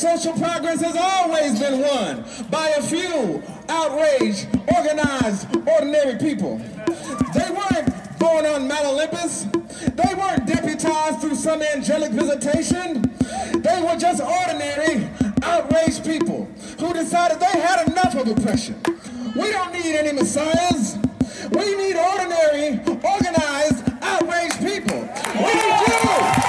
social progress has always been won by a few outraged, organized, ordinary people. They weren't born on Mount Olympus. They weren't deputized through some angelic visitation. They were just ordinary, outraged people who decided they had enough of oppression. We don't need any messiahs. We need ordinary, organized, outraged people. We need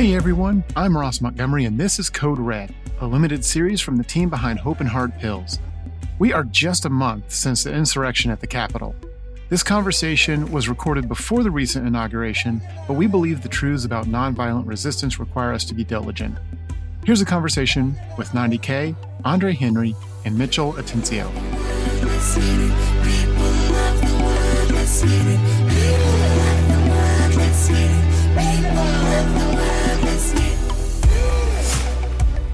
Hey everyone, I'm Ross Montgomery, and this is Code Red, a limited series from the team behind Hope and Hard Pills. We are just a month since the insurrection at the Capitol. This conversation was recorded before the recent inauguration, but we believe the truths about nonviolent resistance require us to be diligent. Here's a conversation with Nandi K, Andre Henry, and Mitchell Atencio.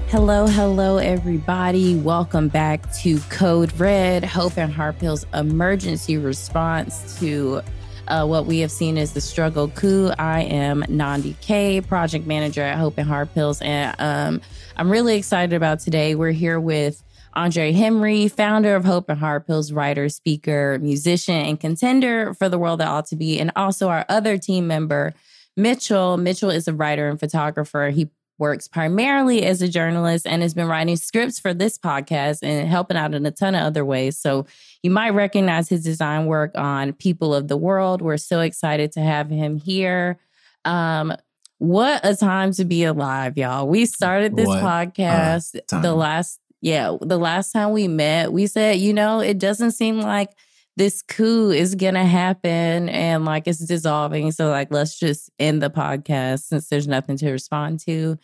Hello, hello, everybody. Welcome back to Code Red, Hope and Hard Pills emergency response to uh, what we have seen as the struggle coup. I am Nandi K, project manager at Hope and Hard Pills, and um, I'm really excited about today. We're here with Andre Henry, founder of Hope and Hard Pills, writer, speaker, musician, and contender for the world that ought to be, and also our other team member, Mitchell. Mitchell is a writer and photographer. He works primarily as a journalist and has been writing scripts for this podcast and helping out in a ton of other ways. So you might recognize his design work on People of the World. We're so excited to have him here. Um, what a time to be alive, y'all. We started this What podcast the last, yeah, the last time we met, we said, you know, it doesn't seem like this coup is gonna happen and like it's dissolving. So like let's just end the podcast since there's nothing to respond to.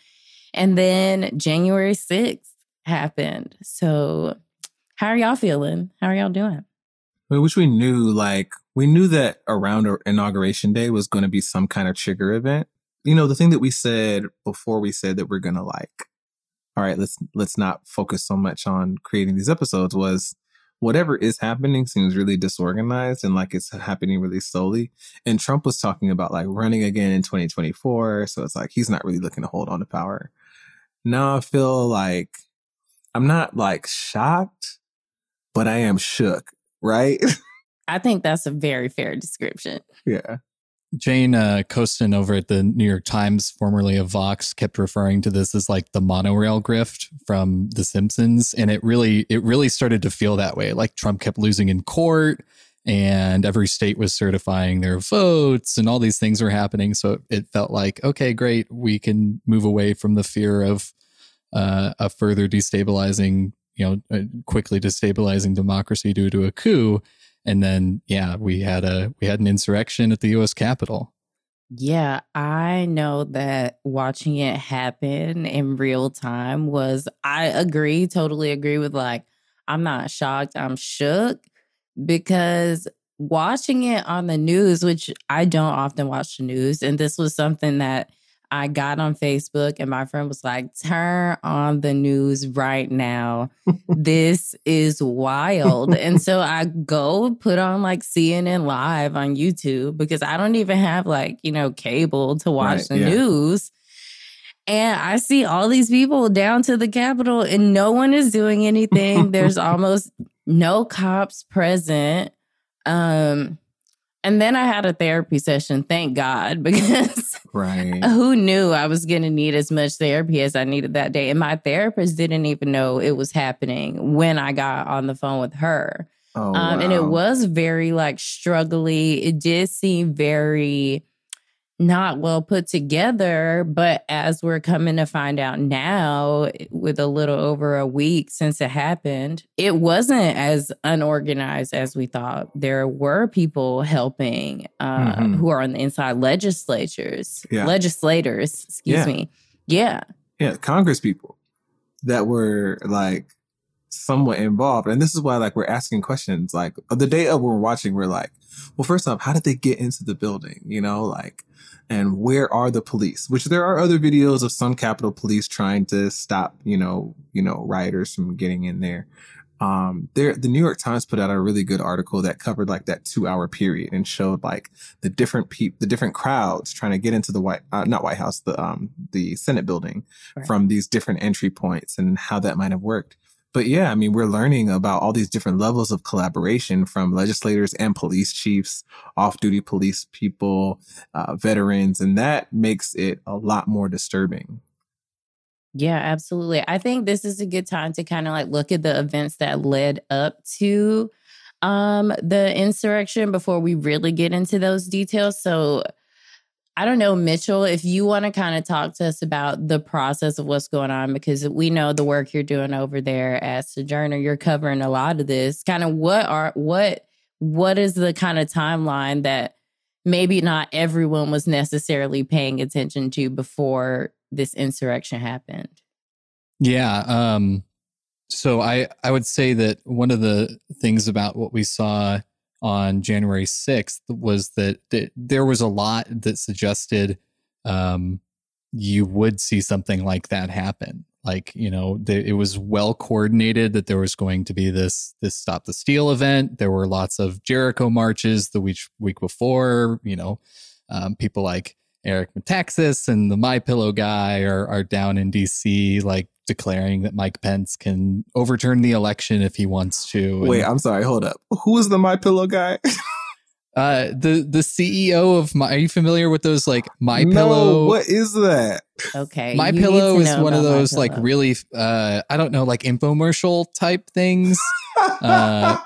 And then January 6th happened. So how are y'all feeling? How are y'all doing? I wish we knew, like, we knew that around inauguration day was to be some kind of trigger event. You know, the thing that we said before we said that we're to like, all right, let's, let's not focus so much on creating these episodes was whatever is happening seems really disorganized and like it's happening really slowly. And Trump was talking about like running again in 2024. So it's like, he's not really looking to hold on to power. Now I feel like I'm not like shocked, but I am shook, right? I think that's a very fair description. yeah. Jane uh, Coaston over at the New York Times, formerly of Vox, kept referring to this as like the monorail grift from The Simpsons, and it really, it really started to feel that way. Like Trump kept losing in court, and every state was certifying their votes, and all these things were happening. So it, felt like, okay, great, we can move away from the fear of uh, a further destabilizing, you know, quickly destabilizing democracy due to a coup and then yeah we had a we had an insurrection at the US Capitol. Yeah, I know that watching it happen in real time was, I agree, totally agree with like, I'm not shocked, I'm shook because watching it on the news, which I don't often watch the news, and this was something that I got on Facebook, and my friend was like, turn on the news right now. this is wild. and so I go put on like CNN Live on YouTube because I don't even have like, you know, cable to watch Right, the yeah. news. And I see all these people down to the Capitol and no one is doing anything. There's almost no cops present. Um, and then I had a therapy session, thank God, because Right. who knew I was going to need as much therapy as I needed that day? And my therapist didn't even know it was happening when I got on the phone with her. Oh, um, And it was very like struggly. It did seem very not well put together. But as we're coming to find out now, with a little over a week since it happened, it wasn't as unorganized as we thought. There were people helping uh, Mhm. who are on the inside legislatures, Yeah. legislators, excuse Yeah. me. Yeah. yeah, Congress people that were like somewhat involved. And this is why like we're asking questions. Like the day of we're watching, we're like, well, first off, how did they get into the building? You know, like, and where are the police? Which there are other videos of some Capitol police trying to stop, you know, you know, rioters from getting in there. um, there, the New York Times put out a really good article that covered like that two hour period and showed like the different peop the different crowds trying to get into the White, uh, not White House, the, um, the Senate building Right. from these different entry points and how that might have worked. But yeah, I mean, we're learning about all these different levels of collaboration from legislators and police chiefs, off duty police people, uh, veterans, and that makes it a lot more disturbing. Yeah, absolutely. I think this is a good time to kind of like look at the events that led up to um the insurrection before we really get into those details. So I don't know, Mitchell, if you want to kind of talk to us about the process of what's going on, because we know the work you're doing over there as Sojourner, you're covering a lot of this. Kind of what are what what is the kind of timeline that maybe not everyone was necessarily paying attention to before this insurrection happened? Yeah. Um, so I, I would say that one of the things about what we saw on January 6th was that, there was a lot that suggested um, you would see something like that happen. Like, you know, it was well coordinated that there was going to be this this Stop the Steal event. There were lots of Jericho marches the week week before. You know, um, people like Eric Metaxas and the My Pillow guy are are down in DC, like declaring that Mike Pence can overturn the election if he wants to. And, Wait, I'm sorry. Hold up. Who is the My Pillow guy? uh, the the CEO of my, are you familiar with those like My no, Pillow? What is that? Okay. My you Pillow is one of about My those like really, uh, I don't know, like infomercial type things. Uh,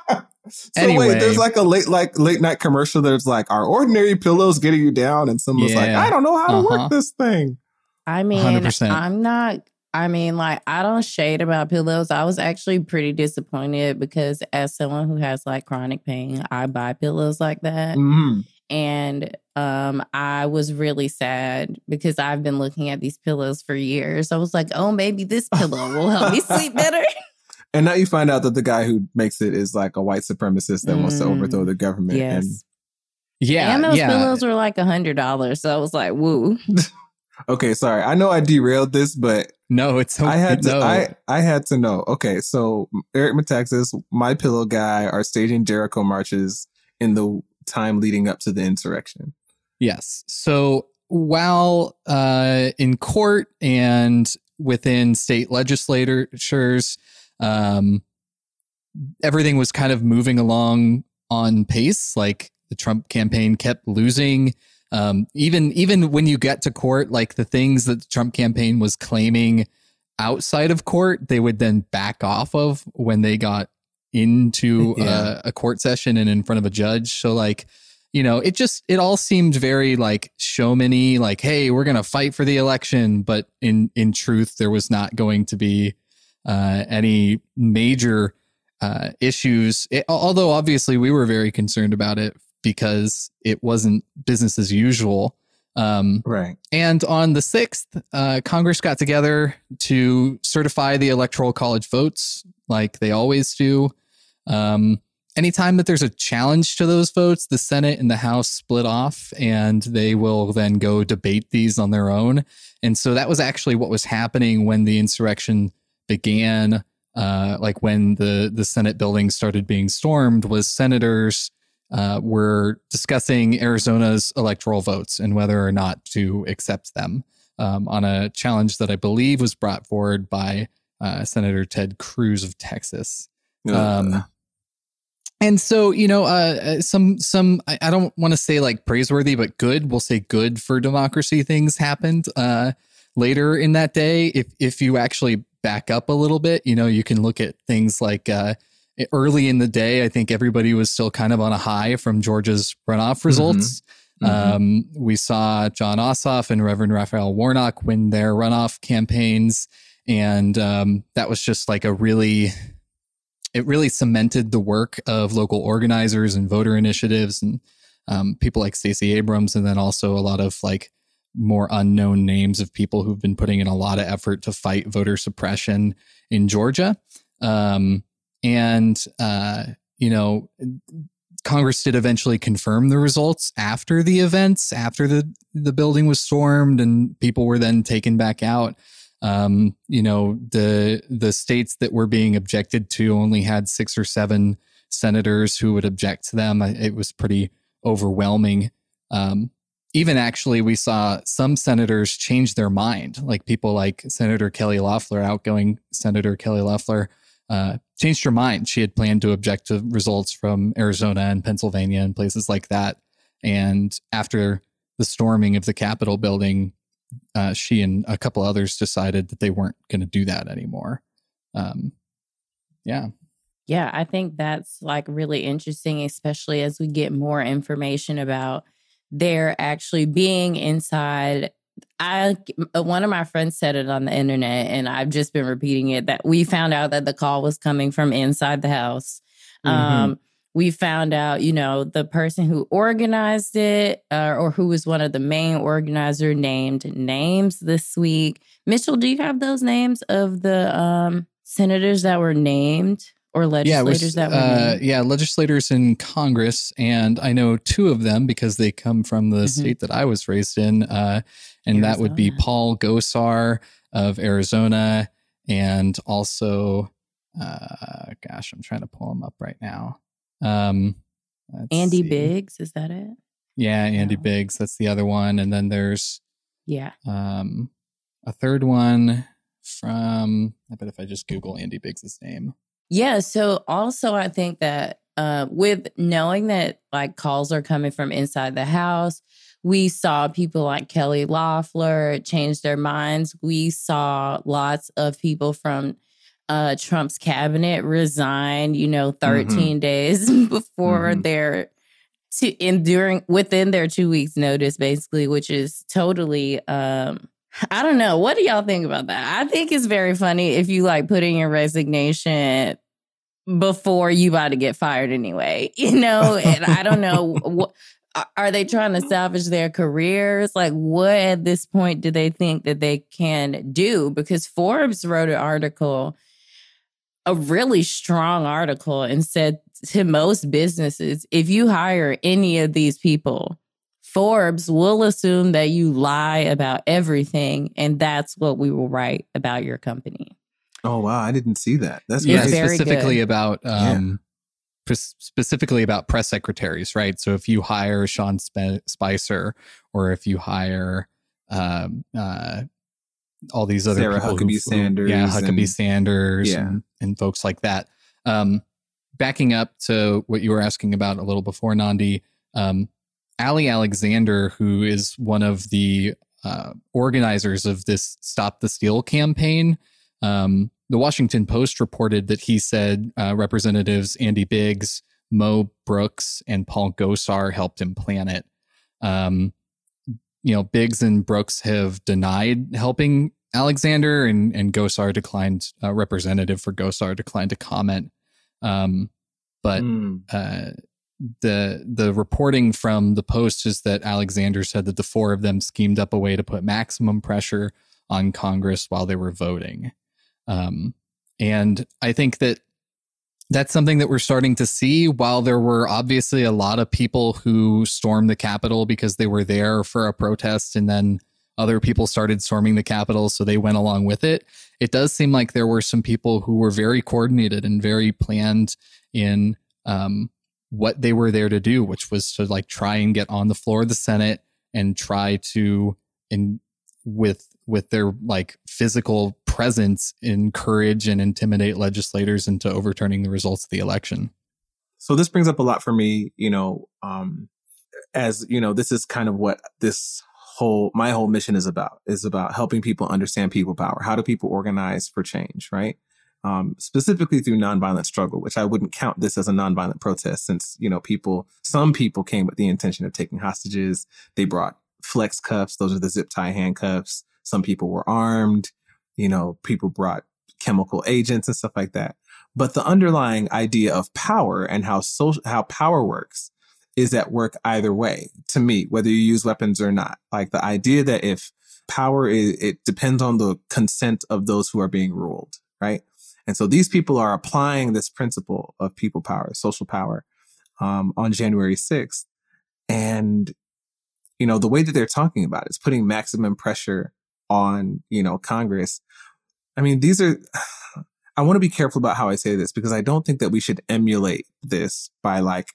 so anyway. wait, there's like a late like late night commercial that's like our ordinary pillows getting you down, and someone's like, I don't know how to Uh-huh. work this thing. I mean, 100%. I'm not. I mean, like, I don't shade about pillows. I was actually pretty disappointed because, as someone who has like chronic pain, I buy pillows like that, Mhm. and um, I was really sad because I've been looking at these pillows for years. I was like, oh, maybe this pillow will help me sleep better. And now you find out that the guy who makes it is like a white supremacist that wants to Mm. overthrow the government. yes, yeah, and those yeah. pillows were like a hundred dollars. So I was like, woo. Okay, sorry, I know I derailed this, but No, it's okay. I had to. no. I I had to know. Okay, so Eric Metaxas, my pillow guy, are staging Jericho marches in the time leading up to the insurrection. Yes. So while uh, in court and within state legislatures, um, everything was kind of moving along on pace. Like the Trump campaign kept losing. Um, even even when you get to court, like the things that the Trump campaign was claiming outside of court, they would then back off of when they got into Yeah. uh, a court session and in front of a judge. So like you know, it just it all seemed very like showmany, like, hey, we're gonna fight for the election, but in in truth, there was not going to be uh, any major uh, issues. It, although obviously we were very concerned about it because it wasn't business as usual. Um, Right. and on the 6th, uh, Congress got together to certify the electoral college votes like they always do. Um, anytime that there's a challenge to those votes, the Senate and the House split off and they will then go debate these on their own. And so that was actually what was happening when the insurrection began. Uh, like when the, the Senate building started being stormed, was senators uh, were discussing Arizona's electoral votes and whether or not to accept them um, on a challenge that I believe was brought forward by uh, Senator Ted Cruz of Texas. Um, and so, you know, uh, uh, some some I, I don't want to say like praiseworthy, but good. We'll say good for democracy. Things happened uh, later in that day. If if you actually back up a little bit, you know, you can look at things like uh, early in the day. I think everybody was still kind of on a high from Georgia's runoff results. mhm. Um, we saw Jon Ossoff and Reverend Raphael Warnock win their runoff campaigns. And um, that was just like a really, it really cemented the work of local organizers and voter initiatives and um, people like Stacey Abrams. And then also a lot of like more unknown names of people who've been putting in a lot of effort to fight voter suppression in Georgia. Um, and, uh, you know, Congress did eventually confirm the results after the events, after the the building was stormed and people were then taken back out. Um, you know, the the states that were being objected to only had six or seven senators who would object to them. It was pretty overwhelming. Um, even actually, we saw some senators change their mind, like people like Senator Kelly Loeffler, outgoing Senator Kelly Loeffler, uh, changed her mind. She had planned to object to results from Arizona and Pennsylvania and places like that. And after the storming of the Capitol building, uh, she and a couple others decided that they weren't going to do that anymore. Um, yeah. Yeah, I think that's like really interesting, especially as we get more information about there actually being inside. I uh, one of my friends said it on the internet, and I've just been repeating it that we found out that the call was coming from inside the house. Um, we found out, you know, the person who organized it, uh, or who was one of the main organizer, named names this week. Mitchell, do you have those names of the um, senators that were named? Or legislators Yeah, was, that uh, yeah, legislators in Congress, and I know two of them because they come from the Mhm. state that I was raised in, uh, and that would be Paul Gosar of Arizona, and also, uh, gosh, I'm trying to pull him up right now. Um, Andy see. Biggs, is that it? yeah, Andy No. Biggs. That's the other one, and then there's Yeah. um, a third one from. I bet if I just Google Andy Biggs's name. Yeah. So also, I think that uh, with knowing that like calls are coming from inside the house, we saw people like Kelly Loeffler change their minds. We saw lots of people from uh, Trump's cabinet resign. You know, 13 days before Mhm. their to enduring within their two weeks notice, basically, which is totally um I don't know. What do y'all think about that? I think it's very funny if you like put in your resignation before you about to get fired anyway, you know? And I don't know what are they trying to salvage their careers? Like what at this point do they think that they can do? Because Forbes wrote an article, a really strong article, and said to most businesses, if you hire any of these people, Forbes will assume that you lie about everything, and that's what we will write about your company. Oh wow, I didn't see that. That's yeah, very specifically good. about um, pres- specifically about press secretaries, right? So if you hire Sean Spe- Spicer, or if you hire um, uh, all these other Sarah people, Huckabee who- Sanders yeah, Huckabee and- Sanders, Yeah. and, and folks like that. Um, backing up to what you were asking about a little before, Nandi, um, Ali Alexander, who is one of the uh, organizers of this Stop the Steal campaign. Um, the Washington Post reported that he said uh, Representatives Andy Biggs, Mo Brooks, and Paul Gosar helped him plan it. Um, you know, Biggs and Brooks have denied helping Alexander, and and Gosar declined. Uh, representative for Gosar declined to comment. Um, but Mm. uh, the the reporting from the Post is that Alexander said that the four of them schemed up a way to put maximum pressure on Congress while they were voting. Um, and I think that that's something that we're starting to see. While there were obviously a lot of people who stormed the Capitol because they were there for a protest, and then other people started storming the Capitol, so they went along with it. It does seem like there were some people who were very coordinated and very planned in um, what they were there to do, which was to like try and get on the floor of the Senate and try to in with with their like physical presence encourage and intimidate legislators into overturning the results of the election. So this brings up a lot for me, you know, um, as you know, this is kind of what this whole my whole mission is about is about helping people understand people power. How do people organize for change, right? Um, specifically through nonviolent struggle, which I wouldn't count this as a nonviolent protest, since you know people, some people came with the intention of taking hostages. They brought flex cuffs; those are the zip tie handcuffs. Some people were armed. You know, people brought chemical agents and stuff like that. But the underlying idea of power and how social, how power works is at work either way to me, whether you use weapons or not. Like the idea that if power is, it depends on the consent of those who are being ruled, right? And so these people are applying this principle of people power, social power, um, on January 6th. And, you know, the way that they're talking about it is putting maximum pressure on, you know, Congress. I mean, these are, I want to be careful about how I say this because I don't think that we should emulate this by like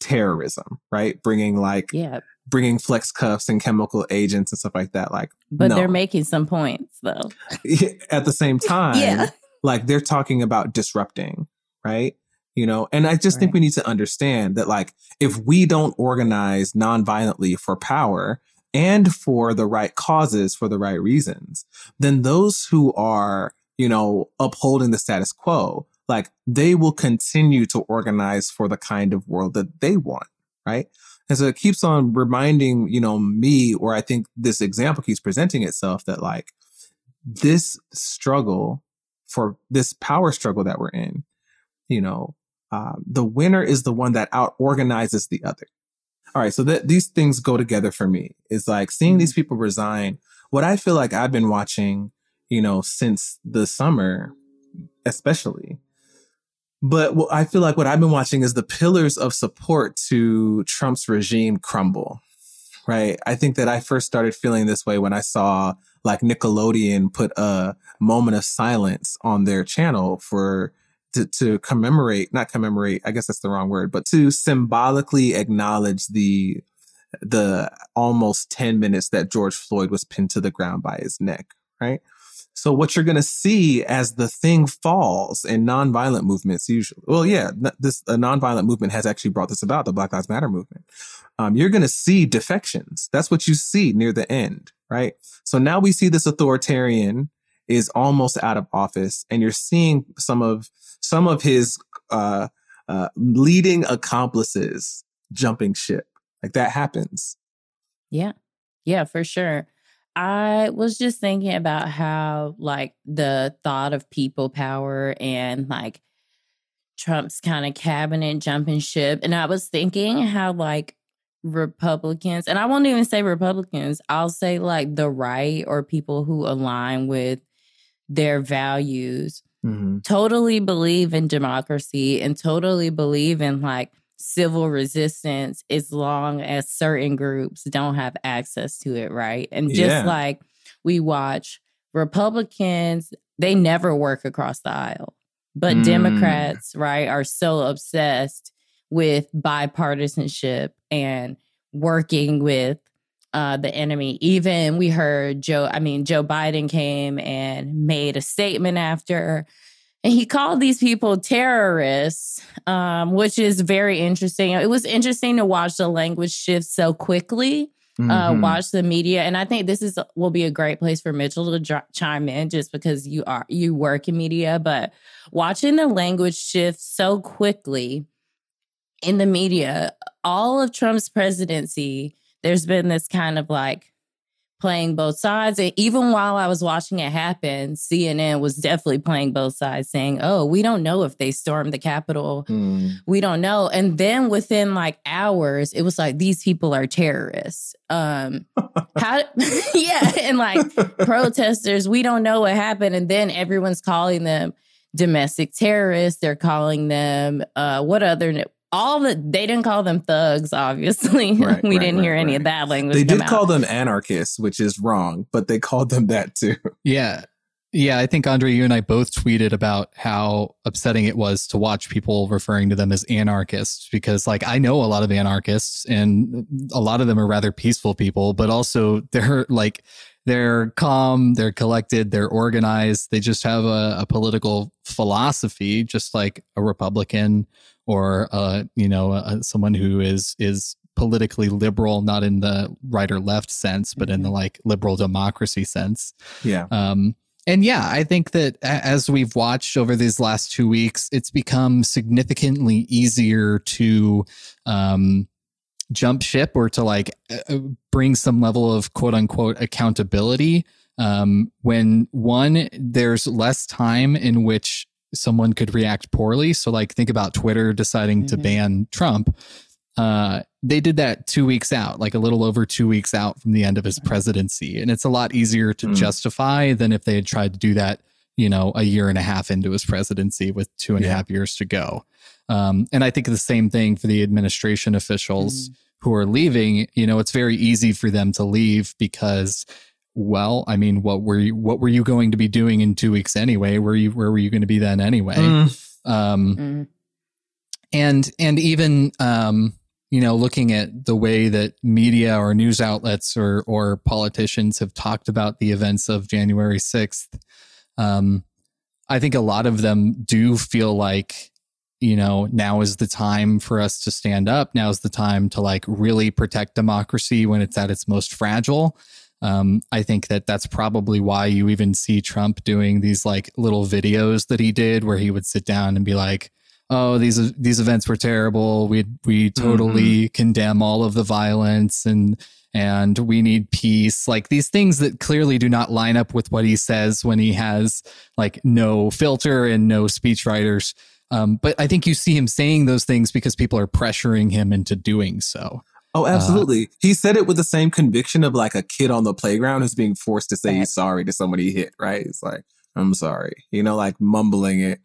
terrorism, right? Bringing like, Yeah. bringing flex cuffs and chemical agents and stuff like that. Like, But no. they're making some points though. at the same time, Yeah. Like they're talking about disrupting, right? You know, and I just think we need to understand that like if we don't organize nonviolently for power and for the right causes for the right reasons, then those who are, you know, upholding the status quo, like they will continue to organize for the kind of world that they want, right? And so it keeps on reminding, you know, me, or I think this example keeps presenting itself that like this struggle for this power struggle that we're in, you know, um, the winner is the one that out organizes the other. All right. So that these things go together for me. It's like seeing these people resign. What I feel like I've been watching, you know, since the summer, especially. But what I feel like what I've been watching is the pillars of support to Trump's regime crumble. Right. I think that I first started feeling this way when I saw like Nickelodeon put a moment of silence on their channel for to, to commemorate, not commemorate, I guess that's the wrong word, but to symbolically acknowledge the the almost 10 minutes that George Floyd was pinned to the ground by his neck, right? So what you're going to see as the thing falls in nonviolent movements usually, well, yeah, this a nonviolent movement has actually brought this about, the Black Lives Matter movement. Um, you're going to see defections. That's what you see near the end, right? So now we see this authoritarian is almost out of office, and you're seeing some of some of his uh, uh, leading accomplices jumping ship. Like that happens. Yeah. Yeah, for sure. I was just thinking about how, like, the thought of people power and, like, Trump's kind of cabinet jumping ship. And I was thinking how, like, Republicans, and I won't even say Republicans, I'll say, like, the right or people who align with their values Mm-hmm. totally believe in democracy and totally believe in like civil resistance as long as certain groups don't have access to it, right? And just Yeah. like we watch Republicans, they never work across the aisle. But Mm. Democrats, right, are so obsessed with bipartisanship and working with uh, the enemy. Even we heard Joe, I mean, Joe Biden came and made a statement after, and he called these people terrorists, um, which is very interesting. It was interesting to watch the language shift so quickly. Uh, Mhm. watch the media, and I think this is will be a great place for Mitchell to chime in, just because you are you work in media. But watching the language shift so quickly in the media, all of Trump's presidency, there's been this kind of like playing both sides. And even while I was watching it happen, CNN was definitely playing both sides, saying, Oh, we don't know if they stormed the Capitol. Mm. We don't know. And then within like hours, it was like, These people are terrorists. Um, how, yeah. And like protesters, we don't know what happened. And then everyone's calling them domestic terrorists. They're calling them, uh, what other, all the, they didn't call them thugs, obviously. Right, we right, didn't right, hear any of that language. They come did out. call them anarchists, which is wrong, but they called them that too. Yeah. Yeah, I think Andre, you and I both tweeted about how upsetting it was to watch people referring to them as anarchists because, like, I know a lot of anarchists and a lot of them are rather peaceful people, but also they're like, they're calm, they're collected, they're organized. They just have a, a political philosophy, just like a Republican or, uh, you know, uh, someone who is is politically liberal, not in the right or left sense, but in the like liberal democracy sense. Yeah. Um, and yeah, I think that as we've watched over these last two weeks, it's become significantly easier to um, jump ship or to like uh, uh, bring some level of quote unquote accountability. Um, when one, there's less time in which someone could react poorly. So, like, think about Twitter deciding to Mhm. ban Trump. Uh, they did that two weeks out, like a little over two weeks out from the end of his presidency. And it's a lot easier to Mm. justify than if they had tried to do that, you know, a year and a half into his presidency with two and a half years to go. Um, and I think the same thing for the administration officials who are leaving. You know, it's very easy for them to leave because well, I mean, what were you what were you going to be doing in two weeks anyway? Where you where were you going to be then anyway? Mm, Um, Mm. and and even um, you know looking at the way that media or news outlets or or politicians have talked about the events of January sixth, um, I think a lot of them do feel like you know now is the time for us to stand up. Now is the time to like really protect democracy when it's at its most fragile. Um, I think that that's probably why you even see Trump doing these like little videos that he did where he would sit down and be like, "Oh, these these events were terrible. We we totally condemn all of the violence and and we need peace." Like these things that clearly do not line up with what he says when he has like no filter and no speechwriters. Um, but I think you see him saying those things because people are pressuring him into doing so. Oh, uh-huh. absolutely. he said it with the same conviction of like a kid on the playground who's being forced to say he's sorry to somebody he hit, right? It's like, I'm sorry, you know, like mumbling it.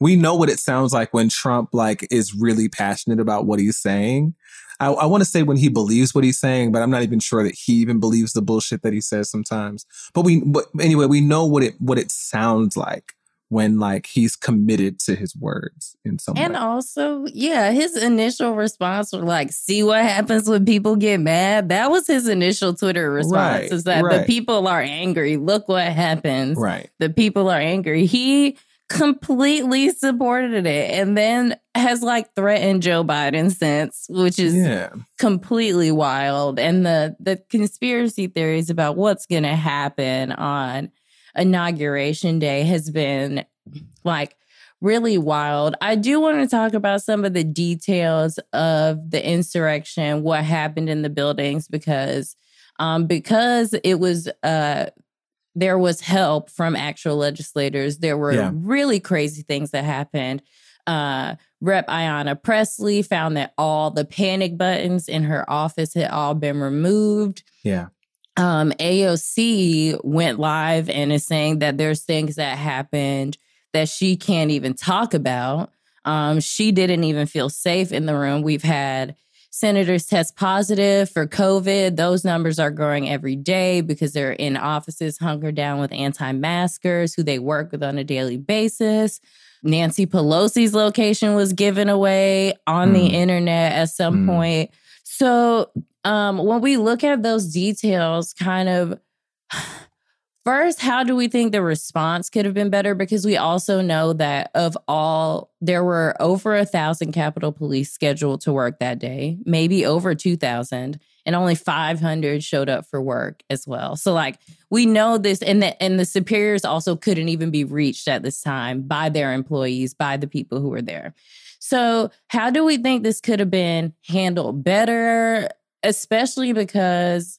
We know what it sounds like when Trump like is really passionate about what he's saying. I, I want to say when he believes what he's saying, but I'm not even sure that he even believes the bullshit that he says sometimes. But we, but anyway, we know what it what it sounds like when like he's committed to his words in some And way. also, yeah, his initial response was like, see what happens when people get mad. That was his initial Twitter response Right, is that the people are angry. Look what happens. right. The people are angry. He completely supported it and then has like threatened Joe Biden since, which is Yeah. completely wild and the the conspiracy theories about what's going to happen on inauguration day has been like really wild. I do want to talk about some of the details of the insurrection, what happened in the buildings because um because it was uh there was help from actual legislators. There were Yeah. really crazy things that happened. Uh Rep Ayanna Pressley found that all the panic buttons in her office had all been removed. Yeah. Um, AOC went live and is saying that there's things that happened that she can't even talk about. Um, she didn't even feel safe in the room. We've had senators test positive for COVID. Those numbers are growing every day because they're in offices hunkered down with anti maskers who they work with on a daily basis. Nancy Pelosi's location was given away on the Hmm. internet at some Hmm. point. So, um, when we look at those details, kind of first, how do we think the response could have been better? Because we also know that of all, there were over a thousand Capitol Police scheduled to work that day, maybe over 2,000, and only 500 showed up for work as well. So, like, we know this, and the, and the superiors also couldn't even be reached at this time by their employees, by the people who were there. So, how do we think this could have been handled better? Especially because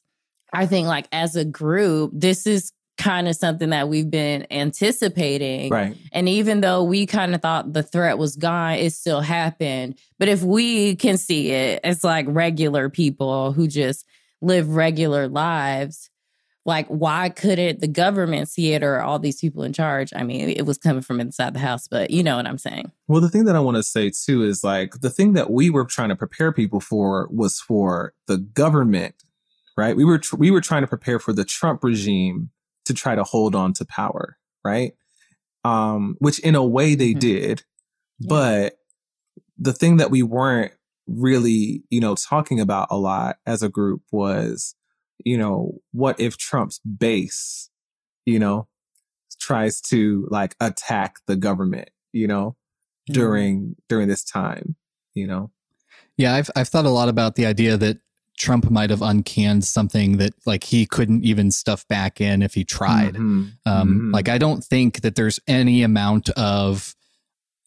I think, like, as a group, this is kind of something that we've been anticipating. Right. And even though we kind of thought the threat was gone, it still happened. But if we can see it as like regular people who just live regular lives, like why couldn't the government see it or all these people in charge? I mean, it was coming from inside the house, but you know what I'm saying. Well, the thing that I want to say too is like the thing that we were trying to prepare people for was for the government, right? We were tr- we were trying to prepare for the Trump regime to try to hold on to power, right? Um, which in a way they Mhm. did, Yeah. but the thing that we weren't really, you know, talking about a lot as a group was, you know, what if Trump's base, you know, tries to like attack the government, you know, during during this time, you know. Yeah, I've I've thought a lot about the idea that Trump might have uncanned something that like he couldn't even stuff back in if he tried. Mhm. Um, Mhm. Like I don't think that there's any amount of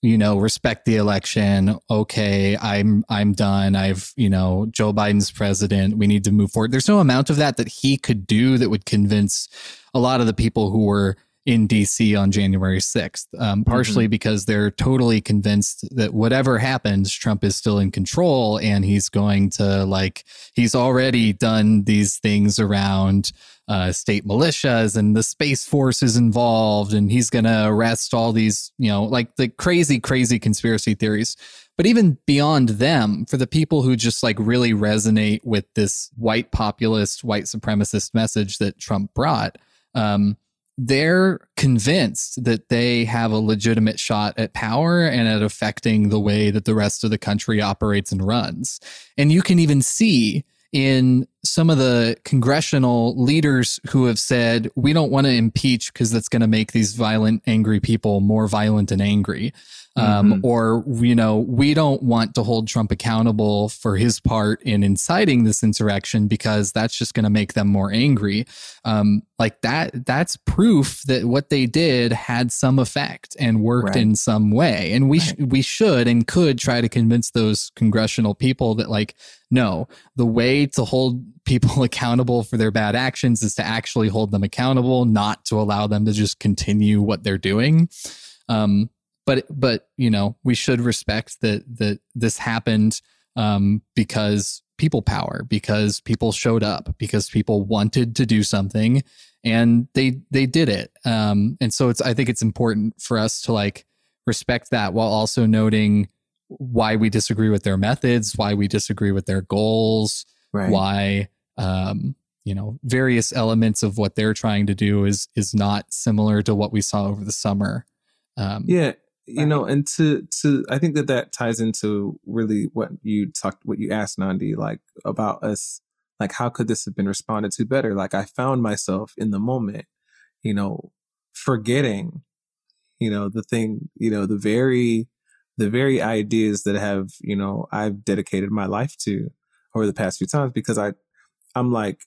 you know respect the election. Okay, I'm I'm done. I've you know Joe Biden's president. We need to move forward. There's no amount of that that he could do that would convince a lot of the people who were in DC on January 6th, um, partially because they're totally convinced that whatever happens, Trump is still in control and he's going to, like, he's already done these things around uh, state militias and the Space Force is involved and he's going to arrest all these, you know, like the crazy, crazy conspiracy theories. But even beyond them, for the people who just like really resonate with this white populist, white supremacist message that Trump brought, um, they're convinced that they have a legitimate shot at power and at affecting the way that the rest of the country operates and runs. And you can even see in some of the congressional leaders who have said, we don't want to impeach because that's going to make these violent, angry people more violent and angry. Um, Mhm. Or, you know, we don't want to hold Trump accountable for his part in inciting this insurrection because that's just going to make them more angry. Um, like that, that's proof that what they did had some effect and worked Right. in some way. And we, sh- we should and could try to convince those congressional people that, like, no, the way to hold people accountable for their bad actions is to actually hold them accountable, not to allow them to just continue what they're doing. Um, but but you know we should respect that that this happened um, because people power, because people showed up, because people wanted to do something, and they they did it. Um, and so it's I think it's important for us to like respect that while also noting why we disagree with their methods, why we disagree with their goals, Right. why um you know various elements of what they're trying to do is is not similar to what we saw over the summer um Yeah, you know, and to to I think that that ties into really what you talked, what you asked Nandi, like about us, like how could this have been responded to better? Like I found myself in the moment, you know, forgetting, you know, the thing, you know, the very, the very ideas that have, you know, I've dedicated my life to over the past few times because I, I'm like,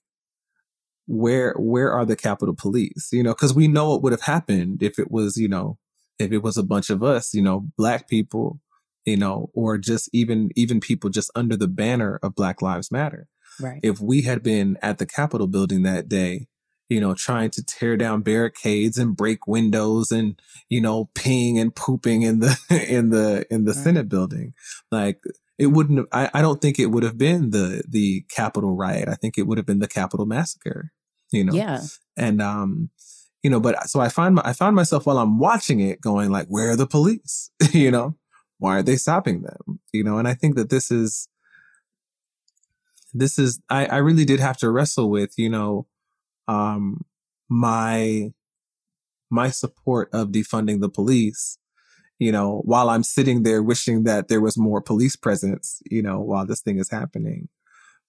where where are the Capitol Police? You know, because we know what would have happened if it was, you know, if it was a bunch of us, you know, black people, you know, or just even even people just under the banner of Black Lives Matter. Right. If we had been at the Capitol building that day, you know, trying to tear down barricades and break windows and, you know, peeing and pooping in the in the in the Right. Senate building, like it wouldn't have, I, I don't think it would have been the the Capitol riot. I think it would have been the Capitol massacre. You know, Yeah. and um you know but so i find my, i found myself while i'm watching it going like where are the police you know why are they stopping them you know and i think that this is this is i i really did have to wrestle with you know um my my support of defunding the police you know while i'm sitting there wishing that there was more police presence you know while this thing is happening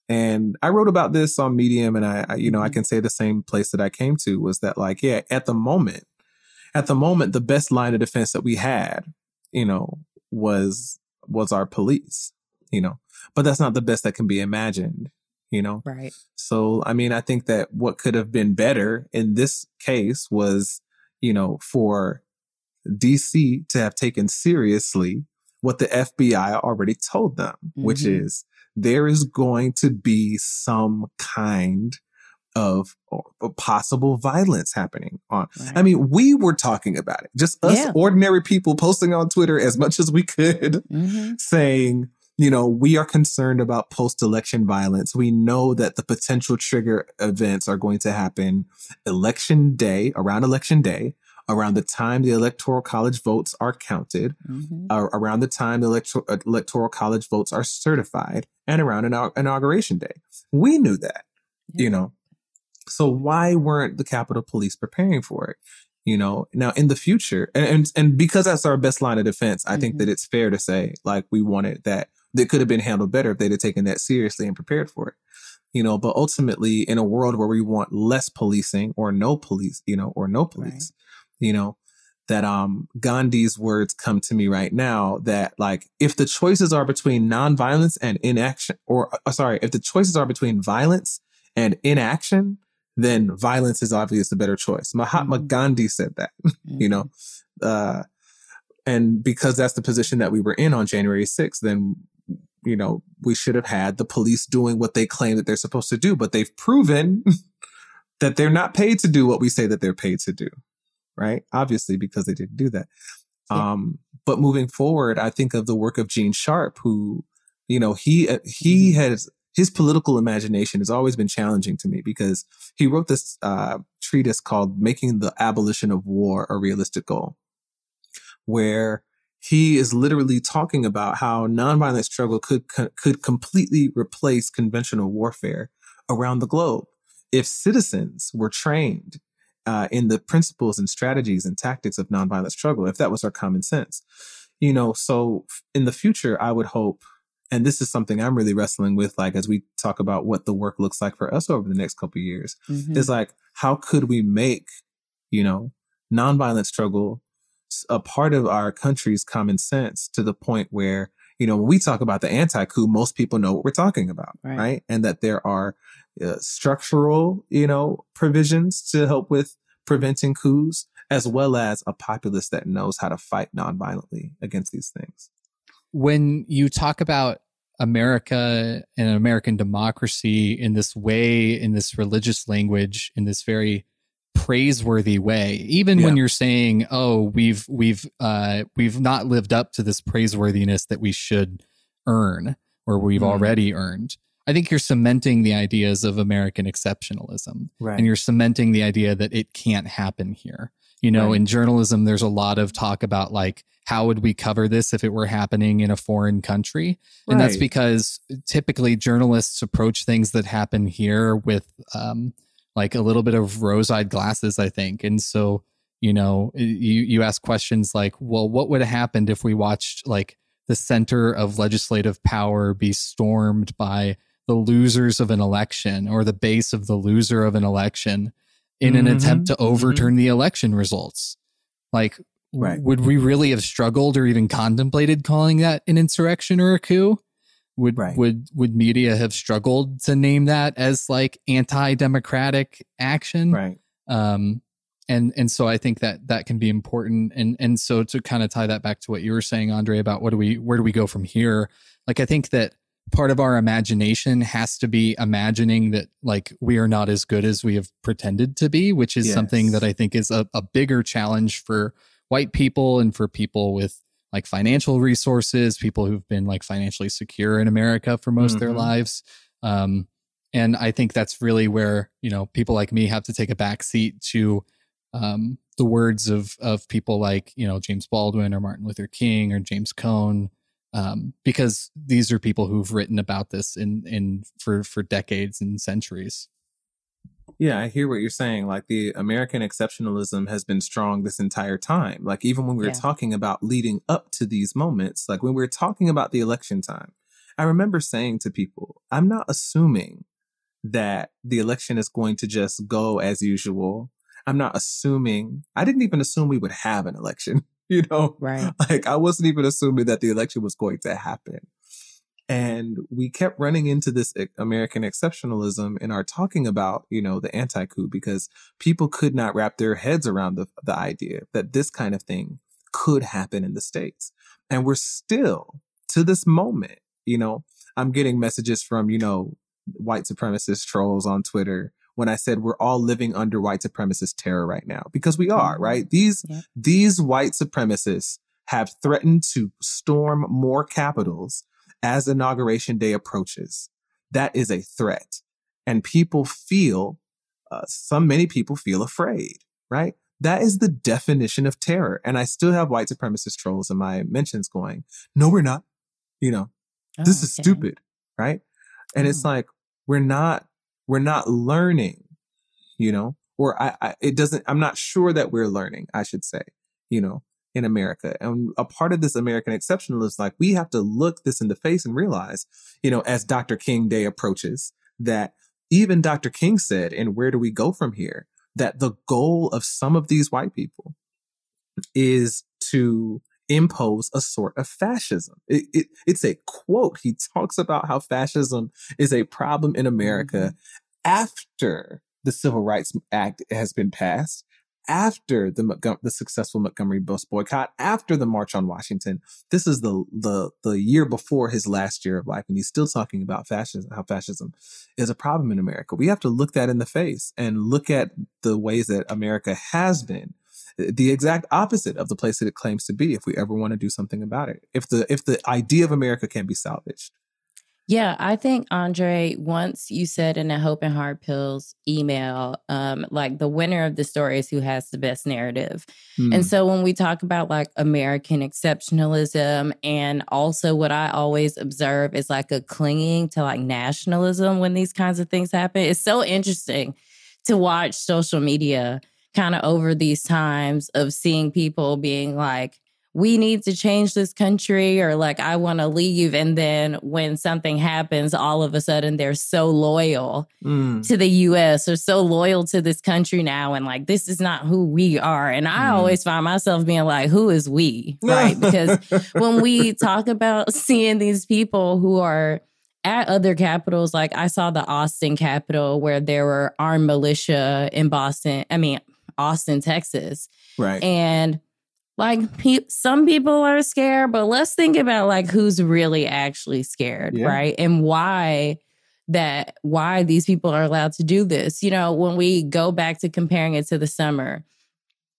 and I wrote about this on Medium, and I, I, you know, I mm-hmm. can say the same place that I came to was that, like, yeah, at the moment, at the moment, the best line of defense that we had, you know, was was our police, you know, but that's not the best that can be imagined, you know. Right. So, I mean, I think that what could have been better in this case was, you know, for DC to have taken seriously what the FBI already told them, which Mhm. is there is going to be some kind of of possible violence happening on. right. I mean, we were talking about it, just us Yeah. ordinary people posting on Twitter as much as we could Mhm. saying, you know, we are concerned about post election violence. We know that the potential trigger events are going to happen election day, around election day, around the time the electoral college votes are counted, Mhm. uh, around the time the electoral, electoral college votes are certified, and around inau- inauguration day. We knew that, Yeah. you know. So why weren't the Capitol Police preparing for it? You know, now in the future, and and, and because that's our best line of defense, I think Mhm. that it's fair to say like we wanted that that could have been handled better if they'd have taken that seriously and prepared for it. You know, but ultimately, in a world where we want less policing or no police, you know, or no police, you know, that um Gandhi's words come to me right now that like if the choices are between nonviolence and inaction or uh, sorry, if the choices are between violence and inaction, then violence is obviously the better choice. Mahatma Mhm. Gandhi said that, you know. Uh and because that's the position that we were in on January 6th, then you know, we should have had the police doing what they claim that they're supposed to do, but they've proven that they're not paid to do what we say that they're paid to do. Right? Obviously, because they didn't do that. Yeah. Um, but moving forward, I think of the work of Gene Sharp, who, you know, he uh, he has his political imagination has always been challenging to me because he wrote this uh, treatise called "Making the Abolition of War a Realistic Goal," where he is literally talking about how nonviolent struggle could could completely replace conventional warfare around the globe if citizens were trained uh, in the principles and strategies and tactics of nonviolent struggle, if that was our common sense. You know, so in the future, I would hope, and this is something I'm really wrestling with, like as we talk about what the work looks like for us over the next couple of years, Mhm. is like, how could we make, you know, nonviolent struggle a part of our country's common sense to the point where, you know, when we talk about the anti-coup, most people know what we're talking about, Right. right? And that there are uh, structural, you know, provisions to help with preventing coups, as well as a populace that knows how to fight nonviolently against these things. when you talk about America and American democracy in this way, in this religious language, in this very praiseworthy way, even when you're saying, "Oh, we've we've uh, we've not lived up to this praiseworthiness that we should earn or we've Mhm. already earned," I think you're cementing the ideas of American exceptionalism Right. and you're cementing the idea that it can't happen here. You know, Right. in journalism, there's a lot of talk about like, how would we cover this if it were happening in a foreign country? And that's because typically journalists approach things that happen here with um, like a little bit of rose eyed glasses, I think. And so, you know, you, you ask questions like, well, what would have happened if we watched like the center of legislative power be stormed by the losers of an election or the base of the loser of an election in an Mhm, attempt to overturn the election results. Like, Right. would we really have struggled or even contemplated calling that an insurrection or a coup? Would Right. would would media have struggled to name that as like anti-democratic action? Right. um and and so i think that that can be important and and so to kind of tie that back to what you were saying andre about what do we where do we go from here like i think that part of our imagination has to be imagining that like we are not as good as we have pretended to be which is something that i think is a, a bigger challenge for white people and for people with like financial resources people who've been like financially secure in america for most of their Mhm. lives um and I think that's really where you know people like me have to take a back seat to um, the words of of people like you know James Baldwin or Martin Luther King or James Cone, um, because these are people who've written about this in in for for decades and centuries. Yeah, I hear what you're saying. Like the American exceptionalism has been strong this entire time. Like even when we were Yeah. talking about leading up to these moments, like when we were talking about the election time, I remember saying to people, I'm not assuming that the election is going to just go as usual. I'm not assuming, I didn't even assume we would have an election, you know? Right. Like I wasn't even assuming that the election was going to happen. And we kept running into this American exceptionalism in our talking about, you know, the anti-coup because people could not wrap their heads around the, the idea that this kind of thing could happen in the States. And we're still to this moment, you know, I'm getting messages from, you know, white supremacist trolls on Twitter when I said we're all living under white supremacist terror right now because we are, Mhm. right? These Yeah. these white supremacists have threatened to storm more capitals as inauguration day approaches. That is a threat. And people feel, uh, some, many people feel afraid, right? That is the definition of terror. And I still have white supremacist trolls in my mentions going, no, we're not. You know, this Oh, is okay. stupid, right? And it's Oh. like, we're not, we're not learning, you know, or I, I, it doesn't, I'm not sure that we're learning, I should say, you know, in America. And a part of this American exceptionalism is like, we have to look this in the face and realize, you know, as Dr. King Day approaches, that even Dr. King said, and where do we go from here? That the goal of some of these white people is to impose a sort of fascism. It, it, it's a quote. He talks about how fascism is a problem in America mm-hmm. after the Civil Rights Act has been passed, after the the successful Montgomery bus boycott, after the March on Washington. This is the the the year before his last year of life, and he's still talking about fascism. How fascism is a problem in America. We have to look that in the face and look at the ways that America has been eh, the exact opposite of the place that it claims to be if we ever want to do something about it. If the if the idea of America can be salvaged. Yeah, I think Andre, once you said in a Hope and Hard Pills email, um, like the winner of the story is who has the best narrative. Hmm. And so when we talk about like American exceptionalism and also what I always observe is like a clinging to like nationalism when these kinds of things happen, it's so interesting to watch social media kind of over these times of seeing people being like, we need to change this country or like I want to leave. And then when something happens, all of a sudden they're so loyal Mm. to the US or so loyal to this country now. And like, this is not who we are. And I Mm. always find myself being like, who is we? Right. Because when we talk about seeing these people who are at other capitals, like I saw the Austin Capitol where there were armed militia in Boston, I mean, Austin, Texas. right. And like pe- some people are scared, but let's think about like who's really actually scared, Yeah. right? And why that why these people are allowed to do this. You know, when we go back to comparing it to the summer,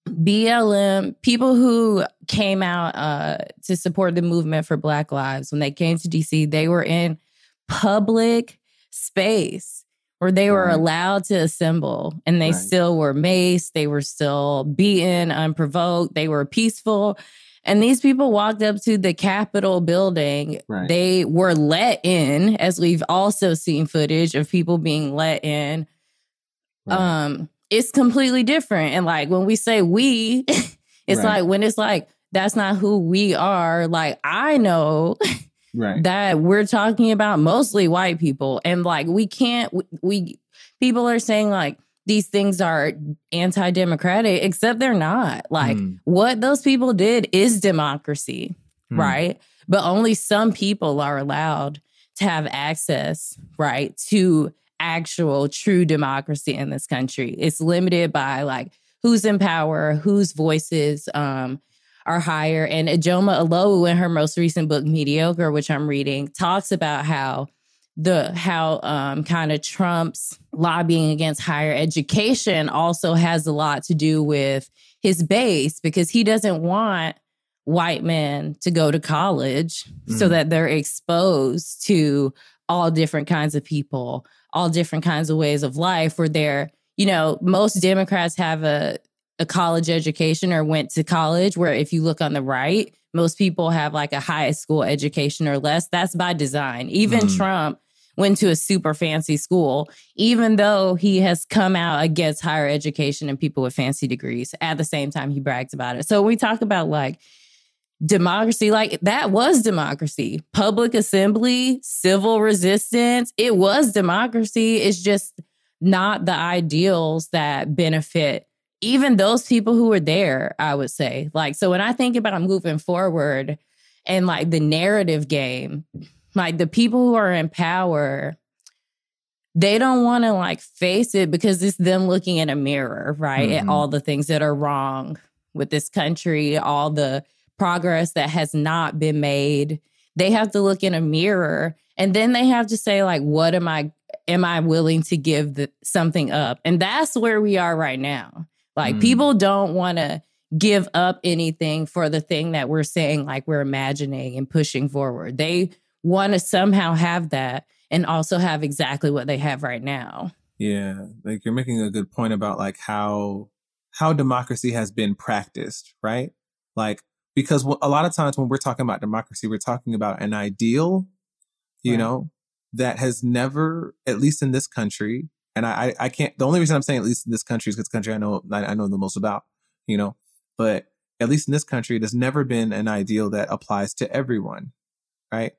BLM, people who came out uh, to support the movement for Black Lives, when they came to DC, they were in public space where they were Right. allowed to assemble and they Right. still were maced, they were still beaten unprovoked, they were peaceful. And these people walked up to the Capitol building. Right. They were let in, as we've also seen footage of people being let in um it's completely different and like when we say we it's like when it's like that's not who we are like i know right. that we're talking about mostly white people and like we can't we, we people are saying like these things are anti-democratic except they're not like Mm. what those people did is democracy Mm. right but only some people are allowed to have access right to actual true democracy in this country it's limited by like who's in power whose voices um are higher and Ijeoma Oluo in her most recent book Mediocre which I'm reading talks about how the how um kind of Trump's lobbying against higher education also has a lot to do with his base because he doesn't want white men to go to college so Mhm. that they're exposed to all different kinds of people, all different kinds of ways of life where they're, you know, most Democrats have a a college education or went to college where if you look on the right, most people have like a high school education or less. That's by design. Even Mhm. Trump went to a super fancy school, even though he has come out against higher education and people with fancy degrees. At the same time, he brags about it. So we talk about like democracy, like that was democracy. Public assembly, civil resistance, it was democracy. It's just not the ideals that benefit even those people who were there, I would say. Like, so when I think about moving forward and like the narrative game, like the people who are in power, they don't want to like face it because it's them looking in a mirror, right? At Mhm. all the things that are wrong with this country, all the progress that has not been made. They have to look in a mirror and then they have to say, like, what am I am I willing to give the, something up? And that's where we are right now. Like Mm. people don't want to give up anything for the thing that we're saying, like we're imagining and pushing forward. They want to somehow have that and also have exactly what they have right now. Yeah, like you're making a good point about like how how democracy has been practiced, right? Like because a lot of times when we're talking about democracy, we're talking about an ideal, you Right. know, that has never, at least in this country, and I I can't. The only reason I'm saying at least in this country is because country I know I, I know the most about, you know, but at least in this country, it has never been an ideal that applies to everyone, right?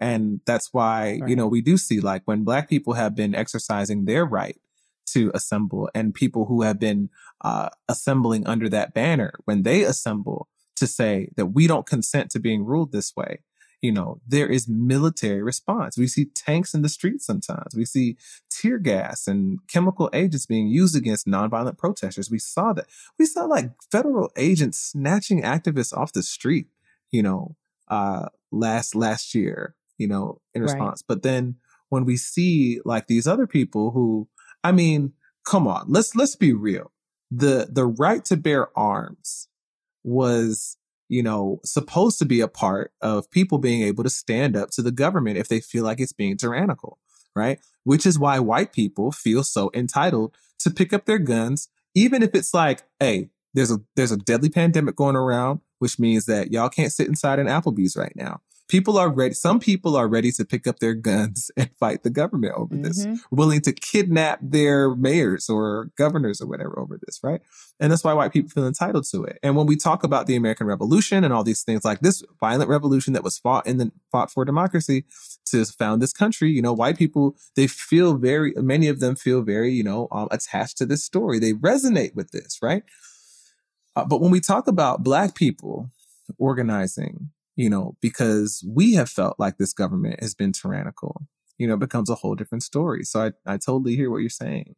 And that's why, you know, we do see like when black people have been exercising their right to assemble and people who have been uh, assembling under that banner, when they assemble to say that we don't consent to being ruled this way, you know, there is military response. We see tanks in the streets sometimes. We see tear gas and chemical agents being used against nonviolent protesters. We saw that. We saw like federal agents snatching activists off the street, you know, uh, last last year, you know, in Right. response. But then when we see like these other people who, I mean, come on, let's let's be real. the the right to bear arms was you know supposed to be a part of people being able to stand up to the government if they feel like it's being tyrannical right? Which is why white people feel so entitled to pick up their guns even if it's like hey there's a there's a deadly pandemic going around which means that y'all can't sit inside an applebee's right now people are ready some people are ready to pick up their guns and fight the government over this Mhm. willing to kidnap their mayors or governors or whatever over this, right? And that's why white people feel entitled to it. And when we talk about the American Revolution and all these things like this violent revolution that was fought in the fought for democracy to found this country, you know, white people they feel very many of them feel very you know um, attached to this story. They resonate with this, right? Uh, but when we talk about black people organizing, you know, because we have felt like this government has been tyrannical, you know, it becomes a whole different story. So I, I totally hear what you're saying.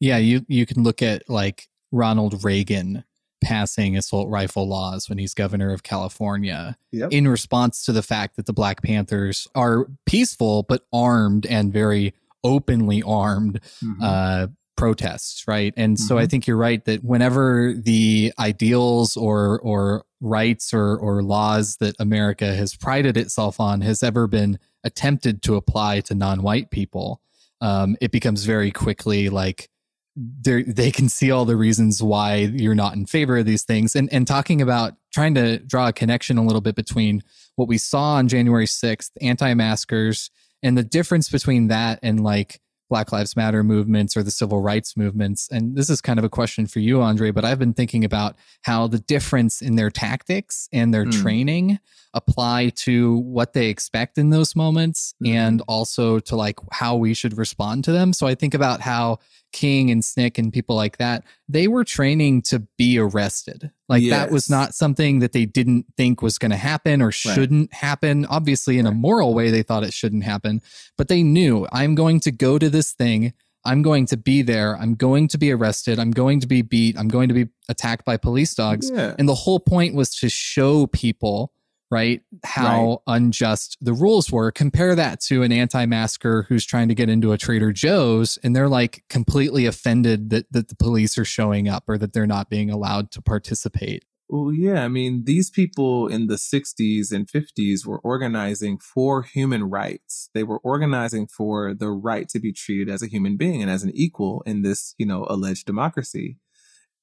Yeah, you you can look at like Ronald Reagan passing assault rifle laws when he's governor of California Yep. in response to the fact that the Black Panthers are peaceful but armed and very openly armed Mm-hmm. uh, protests, right? And so I Mhm. think you're right that whenever the ideals or or rights or or laws that America has prided itself on has ever been attempted to apply to non-white people, um, it becomes very quickly like they they can see all the reasons why you're not in favor of these things and and talking about trying to draw a connection a little bit between what we saw on January 6th anti-maskers and the difference between that and like Black Lives Matter movements or the civil rights movements. And this is kind of a question for you, Andre, but I've been thinking about how the difference in their tactics and their Mm. training apply to what they expect in those moments Mhm. and also to like how we should respond to them. So I think about how King and SNCC and people like that, they were training to be arrested. Like that was not something that they didn't think was going to happen or shouldn't happen. Obviously, in a moral way, they thought it shouldn't happen, but they knew I'm going to go to this thing. I'm going to be there. I'm going to be arrested. I'm going to be beat. I'm going to be attacked by police dogs. Yeah. And the whole point was to show people, right, how unjust the rules were. Compare that to an anti masker who's trying to get into a Trader Joe's and they're like completely offended that, that the police are showing up or that they're not being allowed to participate. Well, yeah. I mean, these people in the 60s and 50s were organizing for human rights. They were organizing for the right to be treated as a human being and as an equal in this, you know, alleged democracy.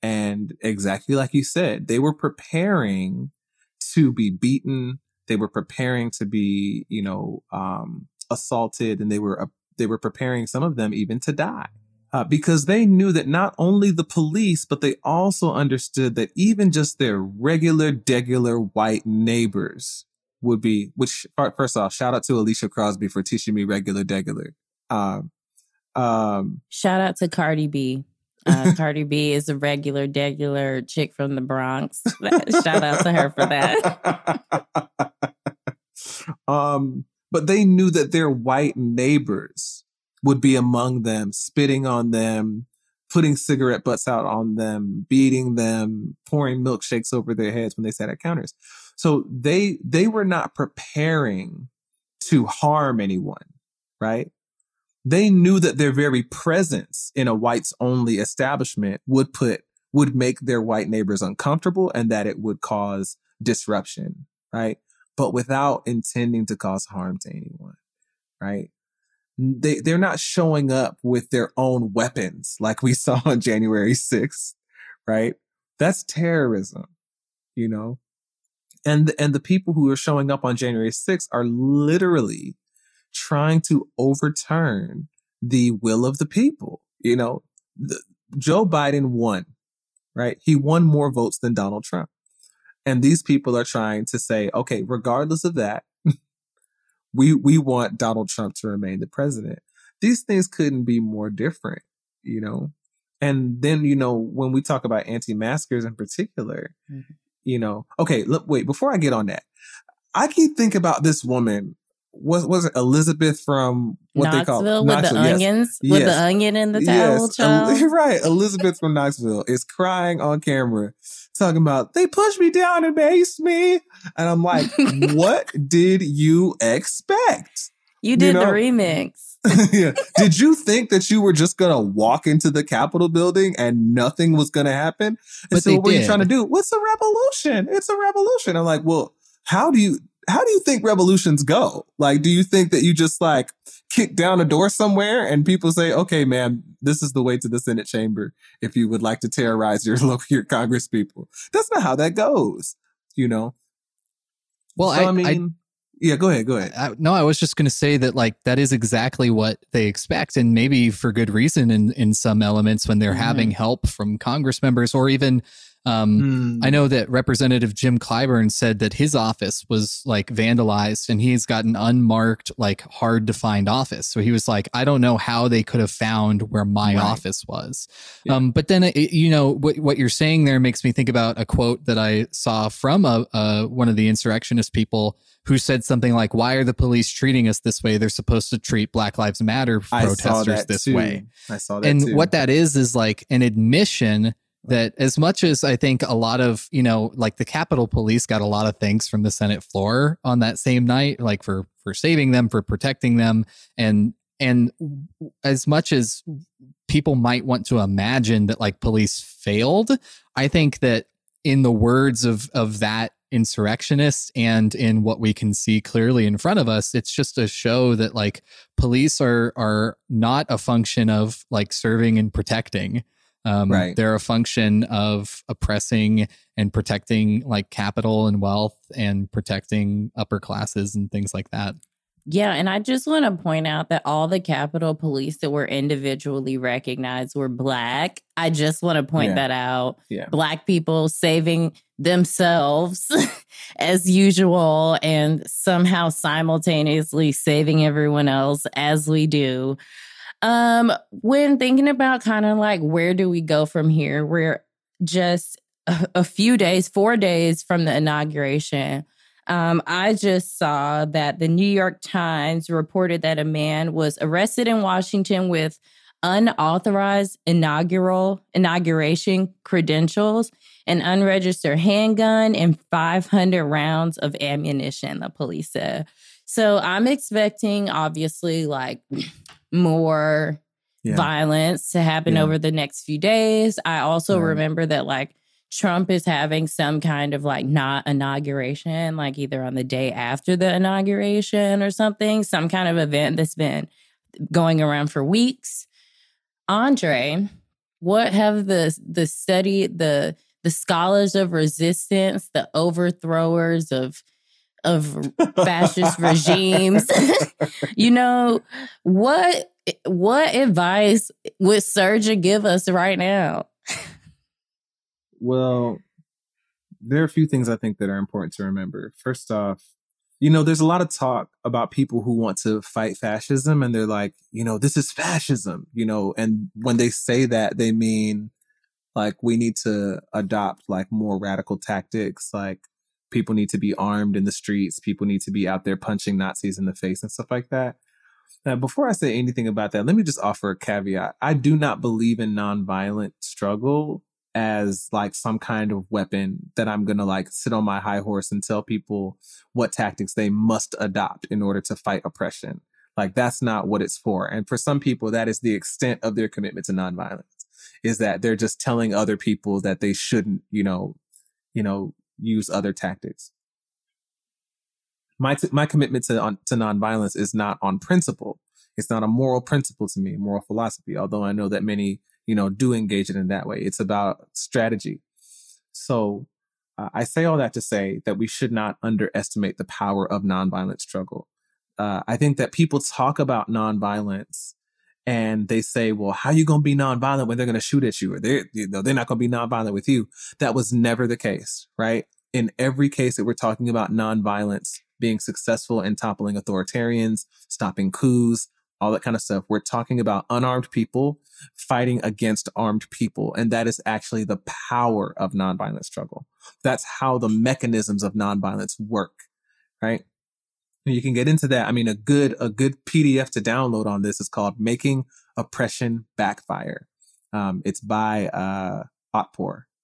And exactly like you said, they were preparing to be beaten. They were preparing to be, you know, um, assaulted and they were, uh, they were preparing some of them even to die uh, because they knew that not only the police, but they also understood that even just their regular, degular white neighbors would be, which first off, shout out to Alicia Crosby for teaching me regular, degular. Um, um, Shout out to Cardi B. Uh, Cardi B is a regular, degular chick from the Bronx. Shout out to her for that. um, but they knew that their white neighbors would be among them, spitting on them, putting cigarette butts out on them, beating them, pouring milkshakes over their heads when they sat at counters. So they they were not preparing to harm anyone, right? They knew that their very presence in a whites only establishment would put would make their white neighbors uncomfortable and that it would cause disruption, right? But without intending to cause harm to anyone, right? They they're not showing up with their own weapons like we saw on January 6th, right? That's terrorism, you know? And and the people who are showing up on January 6th are literally trying to overturn the will of the people. You know, the, Joe Biden won, right? He won more votes than Donald Trump. And these people are trying to say, okay, regardless of that, we we want Donald Trump to remain the president. These things couldn't be more different, you know. And then, you know, when we talk about anti-maskers in particular, Mhm. you know, okay, look, wait, before I get on that, I keep thinking about this woman. Was was it Elizabeth from what they call Knoxville with the Knoxville, yes. onions, with the onion in the towel, Yes, child. El- right. Elizabeth from Knoxville is crying on camera, talking about they pushed me down and maced me, and I'm like, what did you expect? You did know- the remix. yeah. Did you think that you were just gonna walk into the Capitol building and nothing was gonna happen? And But so they what were you trying to do? What's a revolution? It's a revolution. I'm like, well, how do you how do you think revolutions go? Like, do you think that you just like kick down a door somewhere and people say, okay, man, this is the way to the Senate chamber if you would like to terrorize your local your Congress people? That's not how that goes, you know? Well, So, I, I, yeah, go ahead, go ahead. I, no, I was just going to say that like that is exactly what they expect, and maybe for good reason in in some elements when they're Mhm. having help from Congress members or even. Um, Hmm. I know that Representative Jim Clyburn said that his office was like vandalized and he's got an unmarked, like hard to find office. So he was like, I don't know how they could have found where my Right. office was. Yeah. Um, but then, it, you know, what, what you're saying there makes me think about a quote that I saw from a, a, one of the insurrectionist people who said something like, Why are the police treating us this way? They're supposed to treat Black Lives Matter protesters this too. way I saw that and too. what that is is like an admission that as much as I think a lot of, you know, like the Capitol Police got a lot of thanks from the Senate floor on that same night, like for for saving them, for protecting them, and and as much as people might want to imagine that like police failed, I think that in the words of of that insurrectionist and in what we can see clearly in front of us, it's just a show that like police are are not a function of like serving and protecting. Um, Right. They're a function of oppressing and protecting like capital and wealth and protecting upper classes and things like that. Yeah, and I just want to point out that all the Capitol Police that were individually recognized were black. I just want to point Yeah. that out. Yeah. Black people saving themselves as usual and somehow simultaneously saving everyone else as we do. Um, when thinking about kind of like where do we go from here, we're just a, a few days, four days from the inauguration. Um, I just saw that the New York Times reported that a man was arrested in Washington with unauthorized inaugural inauguration credentials, an unregistered handgun, and 500 rounds of ammunition. The police said. So I'm expecting, obviously, like more Yeah. violence to happen Yeah. over the next few days. I also Right. remember that like Trump is having some kind of like not inauguration, like either on the day after the inauguration or something, some kind of event that's been going around for weeks. Andre, what have the the study the the scholars of resistance, the overthrowers of of fascist regimes, you know, what what advice would Srdja give us right now? Well, there are a few things I think that are important to remember. First off, you know, there's a lot of talk about people who want to fight fascism and they're like, you know, this is fascism, you know, and when they say that, they mean like we need to adopt like more radical tactics, like people need to be armed in the streets, people need to be out there punching Nazis in the face and stuff like that. Now, before I say anything about that, let me just offer a caveat. I do not believe in nonviolent struggle as like some kind of weapon that I'm going to like sit on my high horse and tell people what tactics they must adopt in order to fight oppression. Like that's not what it's for. And for some people, that is the extent of their commitment to nonviolence is that they're just telling other people that they shouldn't, you know, you know, use other tactics. My, t- my commitment to, on, to nonviolence is not on principle. It's not a moral principle to me, moral philosophy, although I know that many you know, do engage it in that way. It's about strategy. So uh, I say all that to say that we should not underestimate the power of nonviolent struggle. Uh, I think that people talk about nonviolence and they say, well, how are you going to be nonviolent when they're going to shoot at you or they're, you know, they're not going to be nonviolent with you. That was never the case, right? In every case that we're talking about nonviolence being successful in toppling authoritarians, stopping coups, all that kind of stuff. We're talking about unarmed people fighting against armed people. And that is actually the power of nonviolent struggle. That's how the mechanisms of nonviolence work, right? And you can get into that. I mean, a good, a good PDF to download on this is called Making Oppression Backfire. Um, it's by, uh,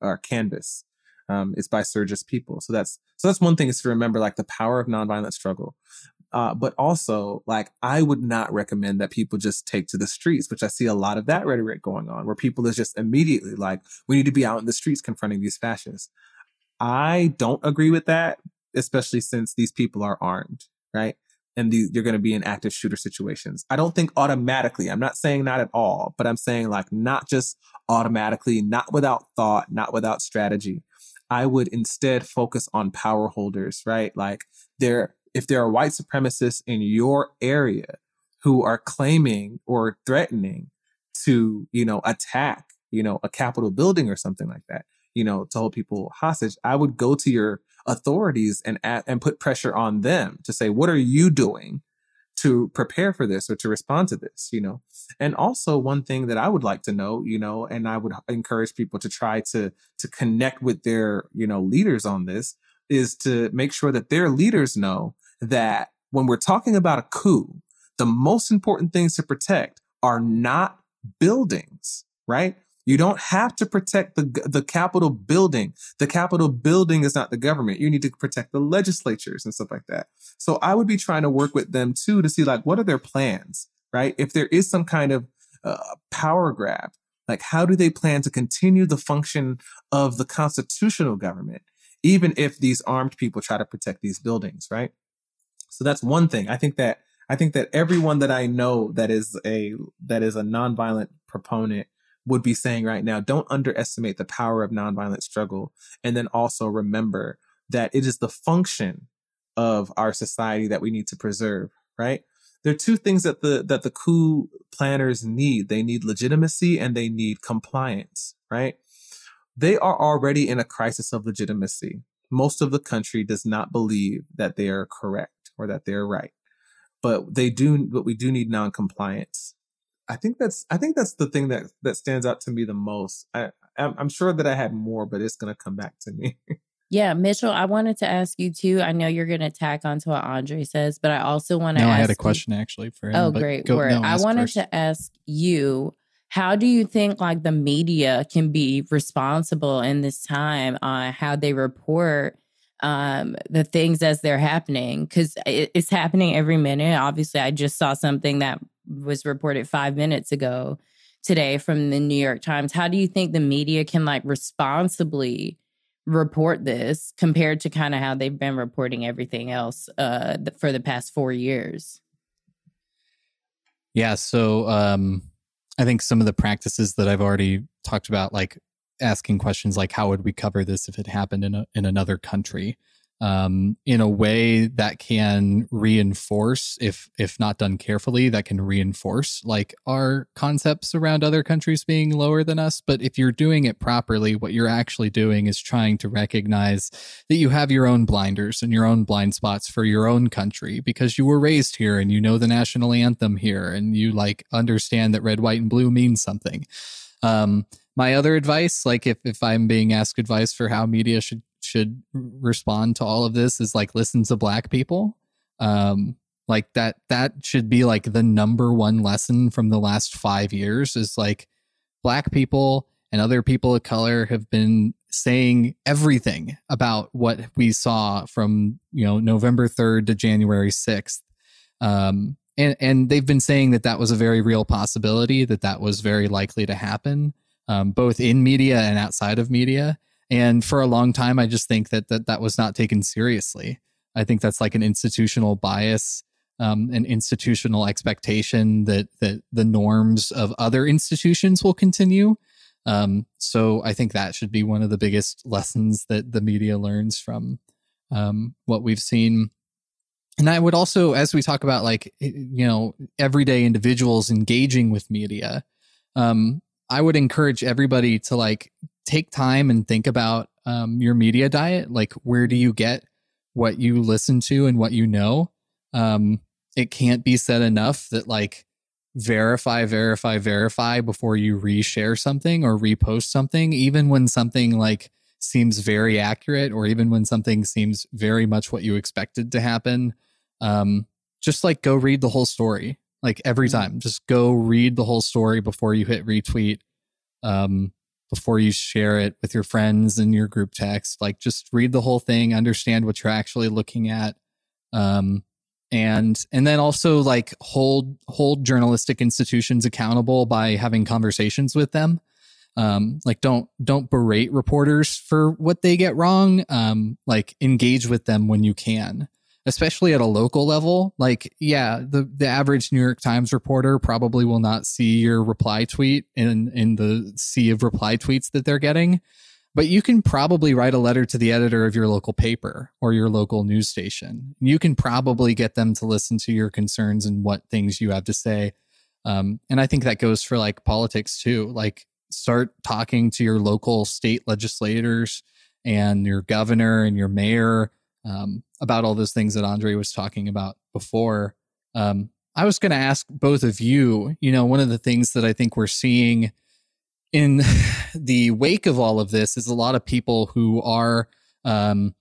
or Canvas. Um, it's by Srdja Popovic. So that's, so that's one thing is to remember like the power of nonviolent struggle. Uh, but also, like, I would not recommend that people just take to the streets, which I see a lot of that rhetoric going on, where people is just immediately like, we need to be out in the streets confronting these fascists. I don't agree with that, especially since these people are armed, right? And the, you're going to be in active shooter situations. I don't think automatically, I'm not saying not at all, but I'm saying like not just automatically, not without thought, not without strategy. I would instead focus on power holders, right? Like there, if there are white supremacists in your area who are claiming or threatening to, you know, attack, you know, a Capitol building or something like that, you know, to hold people hostage, I would go to your authorities and and put pressure on them to say, what are you doing to prepare for this or to respond to this, you know? And also one thing that I would like to know, you know, and I would encourage people to try to to connect with their, you know, leaders on this is to make sure that their leaders know that when we're talking about a coup, the most important things to protect are not buildings, right? You don't have to protect the, the Capitol building. The Capitol building is not the government. You need to protect the legislatures and stuff like that. So I would be trying to work with them too to see like, what are their plans, right? If there is some kind of uh, power grab, like how do they plan to continue the function of the constitutional government, even if these armed people try to protect these buildings, right? So that's one thing. I think that I think that everyone that I know that is a that is a nonviolent proponent would be saying right now, don't underestimate the power of nonviolent struggle. And then also remember that it is the function of our society that we need to preserve, right? There are two things that the, that the coup planners need. They need legitimacy and they need compliance, right? They are already in a crisis of legitimacy. Most of the country does not believe that they are correct or that they're right, but they do, but we do need non-compliance. I think that's I think that's the thing that that stands out to me the most. I I'm, I'm sure that I had more, but it's gonna come back to me. Yeah, Mitchell, I wanted to ask you too. I know you're going to tack onto what Andre says, but I also want to No, ask I had a you- question actually for him. Oh, great. go- word. no, I wanted first. to ask you, how do you think like the media can be responsible in this time on how they report um the things as they're happening because it, it's happening every minute obviously i just saw something that was reported five minutes ago today from the new york times how do you think the media can like responsibly report this compared to kind of how they've been reporting everything else uh for the past four years Yeah, so um, I think some of the practices that I've already talked about, like asking questions like, "How would we cover this if it happened in a, in another country?" Um, in a way that can reinforce, if if not done carefully, that can reinforce like our concepts around other countries being lower than us. But if you're doing it properly, what you're actually doing is trying to recognize that you have your own blinders and your own blind spots for your own country because you were raised here and you know the national anthem here and you like understand that red, white, and blue means something. Um, my other advice, like if, if I'm being asked advice for how media should should respond to all of this, is like listen to black people. Um, like that that should be like the number one lesson from the last five years is like black people and other people of color have been saying everything about what we saw from you know November 3rd to January 6th um and and they've been saying that that was a very real possibility that that was very likely to happen um, both in media and outside of media and for a long time I just think that that that was not taken seriously I think that's like an institutional bias um, an institutional expectation that that the norms of other institutions will continue um, so I think that should be one of the biggest lessons that the media learns from um, what we've seen. And I would also, as we talk about like, you know, everyday individuals engaging with media, um, I would encourage everybody to like take time and think about um, your media diet. Like, where do you get what you listen to and what you know? Um, it can't be said enough that like verify, verify, verify before you reshare something or repost something, even when something like seems very accurate or even when something seems very much what you expected to happen. Um, just like go read the whole story. Like every time, just go read the whole story before you hit retweet, um, before you share it with your friends and your group text. Like just read the whole thing, understand what you're actually looking at. Um, and and then also like hold hold journalistic institutions accountable by having conversations with them um like don't don't berate reporters for what they get wrong um like engage with them when you can especially at a local level like yeah the the average new york times reporter probably will not see your reply tweet in in the sea of reply tweets that they're getting but you can probably write a letter to the editor of your local paper or your local news station. You can probably get them to listen to your concerns and what things you have to say. Um, and i think that goes for like politics too like start talking to your local state legislators and your governor and your mayor um, about all those things that Andre was talking about before. Um, I was going to ask both of you, you know, one of the things that I think we're seeing in the wake of all of this is a lot of people who are, um,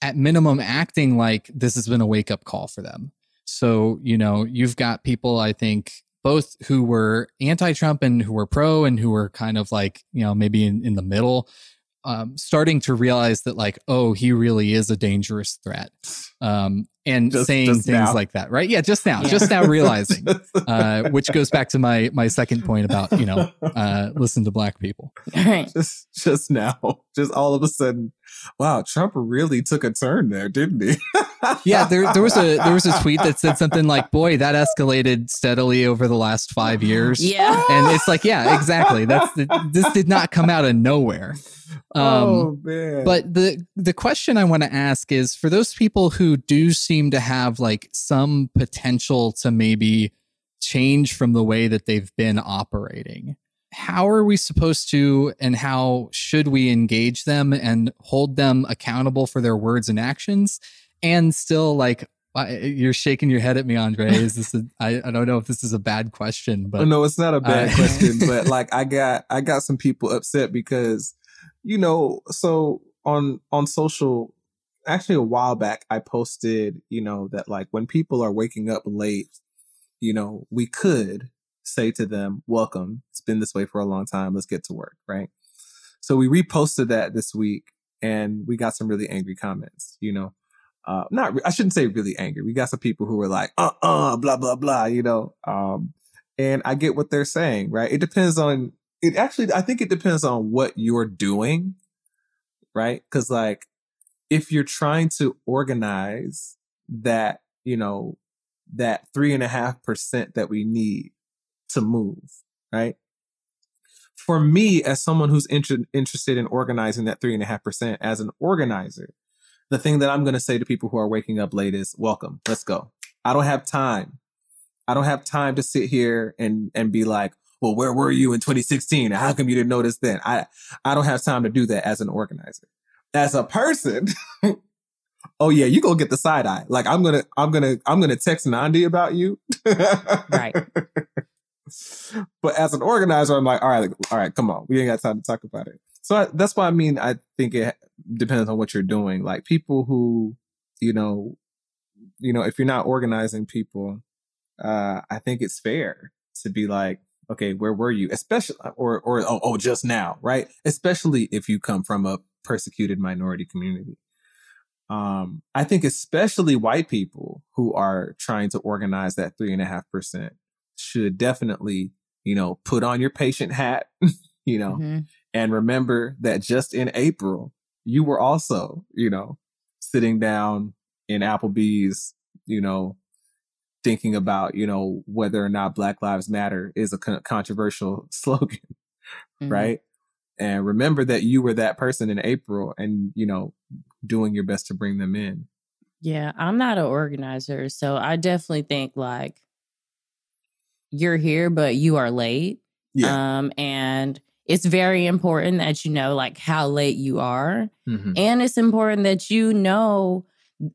at minimum, acting like this has been a wake up call for them. So, you know, you've got people, I think, both who were anti Trump and who were pro and who were kind of like, you know, maybe in, in the middle, um, starting to realize that, like, oh, he really is a dangerous threat. Um, and Just- saying just things now. like that, right? Yeah, just now, Yeah. just now realizing, uh, which goes back to my my second point about, you know, uh, listen to black people. Right. just just now, just all of a sudden, wow, Trump really took a turn there, didn't he? Yeah, there there was a there was a tweet that said something like, "Boy, that escalated steadily over the last five years." Yeah. and it's like, yeah, exactly. That's the, this did not come out of nowhere. Um, oh man, But the the question I want to ask is for those people who do seem to have like some potential to maybe change from the way that they've been operating. How are we supposed to and how should we engage them and hold them accountable for their words and actions and still like you're shaking your head at me, Andre. Is this a, I, I don't know if this is a bad question, but Oh, no, it's not a bad Uh, question, but like I got I got some people upset because you know, so on on social actually a while back I posted, you know, that like when people are waking up late, you know, we could say to them, "Welcome. It's been this way for a long time. Let's get to work." Right? So we reposted that this week and we got some really angry comments, you know. Uh, not, re- I shouldn't say really angry. We got some people who were like, uh, uh, blah, blah, blah, you know. Um, and I get what they're saying, right? It depends on it. Actually, I think it depends on what you're doing, right? Because like, if you're trying to organize that, you know, that three and a half percent that we need to move, right? For me, as someone who's inter- interested in organizing that three and a half percent, as an organizer, the thing that I'm going to say to people who are waking up late is, "Welcome, let's go." I don't have time. I don't have time to sit here and and be like, well, where were you in 2016? How come you didn't notice then? I I don't have time to do that as an organizer. As a person, oh yeah, you go get the side eye. Like I'm gonna I'm gonna I'm gonna text Nandi about you. Right. but as an organizer, I'm like, all right, all right, come on, we ain't got time to talk about it. So I, that's why I mean, I think it depends on what you're doing. Like people who, you know, you know, if you're not organizing people, uh, I think it's fair to be like, okay, where were you? Especially, or, or, oh, oh, just now, right? Especially if you come from a persecuted minority community. Um, I think especially white people who are trying to organize that three and a half percent should definitely, you know, put on your patient hat, you know, Mhm. and remember that just in April, you were also, you know, sitting down in Applebee's, you know, thinking about, you know, whether or not Black Lives Matter is a con- controversial slogan, Mhm. right? And remember that you were that person in April and, you know, doing your best to bring them in. Yeah, I'm not an organizer, so I definitely think like you're here, but you are late. Um, and it's very important that you know like how late you are. Mhm. And it's important that you know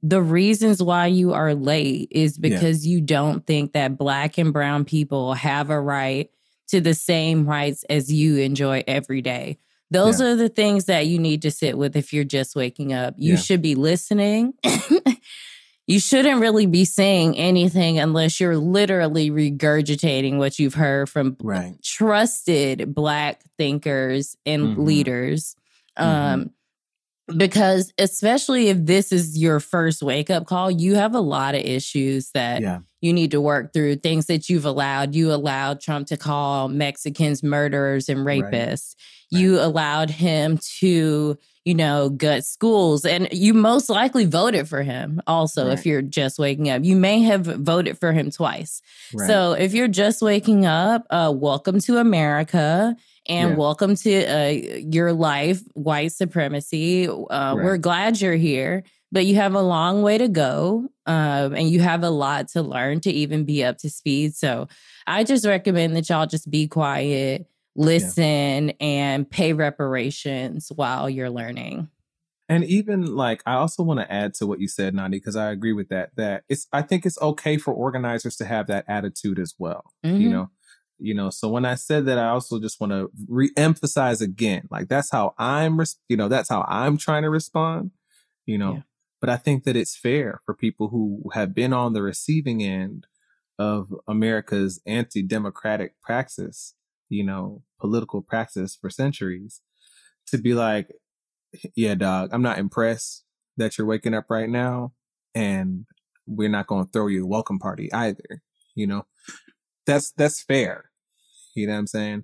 the reasons why you are late is Yeah. because you don't think that black and brown people have a right to the same rights as you enjoy every day. Those are the things that you need to sit with if you're just waking up. You Yeah. should be listening. You shouldn't really be saying anything unless you're literally regurgitating what you've heard from Right. trusted black thinkers and Mhm. leaders um because especially if this is your first wake up call, you have a lot of issues that Yeah. You need to work through. Things that you've allowed. You allowed Trump to call Mexicans murderers and Right. rapists. You allowed him to, you know, gut schools, and you most likely voted for him. Also, if you're just waking up, you may have voted for him twice. Right. So if you're just waking up, uh, welcome to America and Yeah. welcome to uh, your life, white supremacy. Uh, We're glad you're here, but you have a long way to go um, and you have a lot to learn to even be up to speed. So I just recommend that y'all just be quiet, listen, and pay reparations while you're learning. And even like, I also want to add to what you said, Nandi, because I agree with that. That it's, I think it's okay for organizers to have that attitude as well. You Mhm. know, you know. So when I said that, I also just want to re-emphasize again, like that's how I'm, res- you know, that's how I'm trying to respond. You know, Yeah. But I think that it's fair for people who have been on the receiving end of America's anti-democratic praxis, you know, political praxis for centuries, to be like, yeah, dog, I'm not impressed that you're waking up right now and we're not going to throw you a welcome party either. You know, that's, that's fair. You know what I'm saying?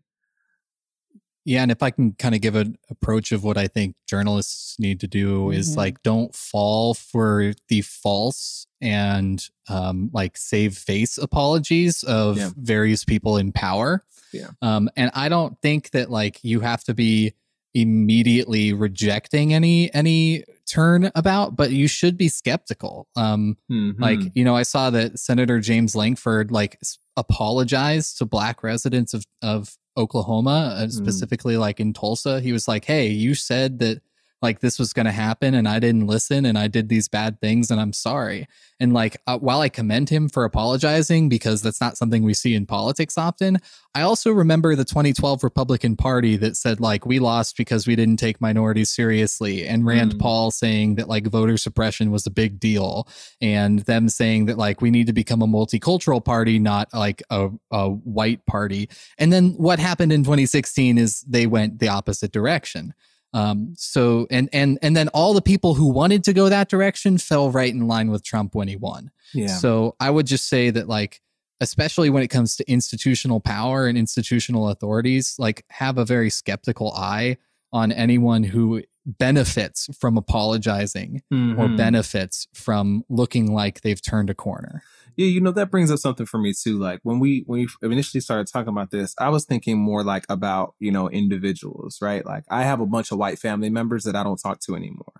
Yeah, and if I can kind of give an approach of what I think journalists need to do is Mhm. like don't fall for the false and um, like save face apologies of Yeah. various people in power. Yeah. Um, and I don't think that like you have to be immediately rejecting any any turn about, but you should be skeptical. Um, Mhm. like, you know, I saw that Senator James Lankford like apologized to black residents of of Oklahoma, uh, Mm. specifically like in Tulsa. He was like, "Hey, you said that like this was going to happen and I didn't listen and I did these bad things and I'm sorry." And like uh, while I commend him for apologizing because that's not something we see in politics often, I also remember the 2012 Republican Party that said like we lost because we didn't take minorities seriously and Rand Mm. Paul saying that like voter suppression was a big deal and them saying that like we need to become a multicultural party not like a, a white party and then what happened in 2016 is they went the opposite direction um so and and and then all the people who wanted to go that direction fell right in line with Trump when he won yeah. so I would just say that like especially when it comes to institutional power and institutional authorities like have a very skeptical eye on anyone who benefits from apologizing or Mhm. benefits from looking like they've turned a corner. Yeah, you know that brings up something for me too. Like when we when we initially started talking about this, I was thinking more like about you know individuals, right? Like I have a bunch of white family members that I don't talk to anymore,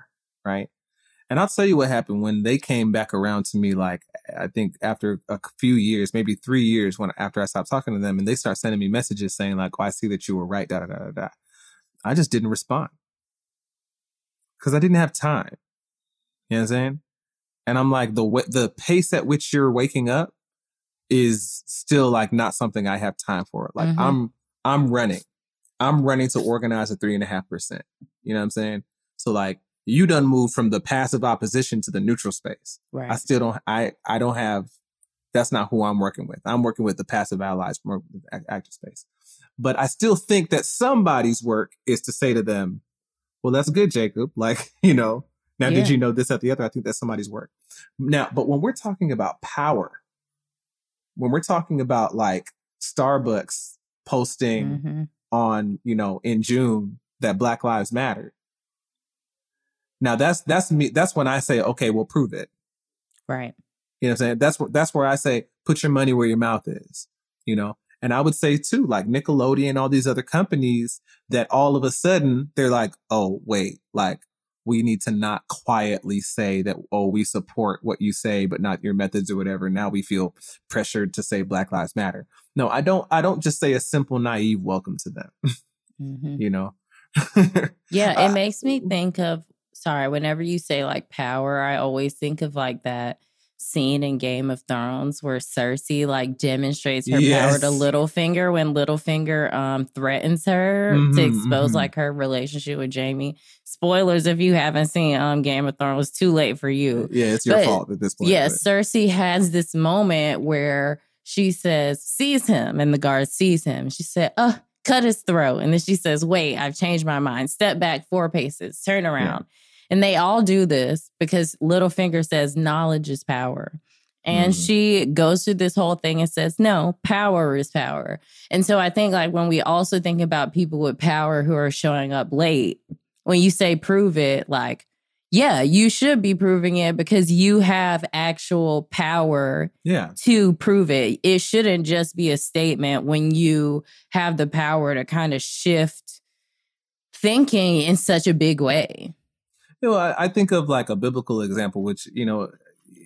right? And I'll tell you what happened when they came back around to me. Like I think after a few years, maybe three years, when after I stopped talking to them, and they start sending me messages saying like, "Oh, I see that you were right." Da da da da. I just didn't respond because I didn't have time. You know what I'm saying? And I'm like, the the pace at which you're waking up is still like not something I have time for. Like Mhm. I'm I'm running. I'm running to organize a three and a half percent. You know what I'm saying? So like you done moved from the passive opposition to the neutral space. Right. I still don't I I don't have that's not who I'm working with. I'm working with the passive allies from active space. But I still think that somebody's work is to say to them, well, that's good, Jacob. Like, you know, now did you know this at the other? I think that's somebody's work. Now, but when we're talking about power, when we're talking about like Starbucks posting Mhm. on, you know, in June that Black Lives Matter. Now that's that's me. That's when I say, okay, we'll prove it. Right. You know what I'm saying? That's where that's where I say put your money where your mouth is, you know? And I would say too, like Nickelodeon, all these other companies that all of a sudden they're like, oh, wait, like we need to not quietly say that, oh, we support what you say, but not your methods or whatever. Now we feel pressured to say Black Lives Matter. No, I don't I don't just say a simple, naive welcome to them, Mhm. you know? Yeah, it makes me think of sorry, whenever you say like power, I always think of like that scene in Game of Thrones where Cersei like demonstrates her power Yes. to Littlefinger when Littlefinger um threatens her to Mhm, expose mhm. like her relationship with Jaime. Spoilers if you haven't seen um Game of Thrones, too late for you. yeah, it's your But, fault at this point. Yeah, but- Cersei has this moment where she says, sees him, and the guard sees him. She said, uh, cut his throat. And then she says, wait, I've changed my mind. Step back four paces, turn around. And they all do this because Littlefinger says knowledge is power. And Mhm. she goes through this whole thing and says, no, power is power. And so I think like when we also think about people with power who are showing up late, when you say prove it, like, yeah, you should be proving it because you have actual power Yeah. to prove it. It shouldn't just be a statement when you have the power to kind of shift thinking in such a big way. You know, I, I think of like a biblical example, which, you know,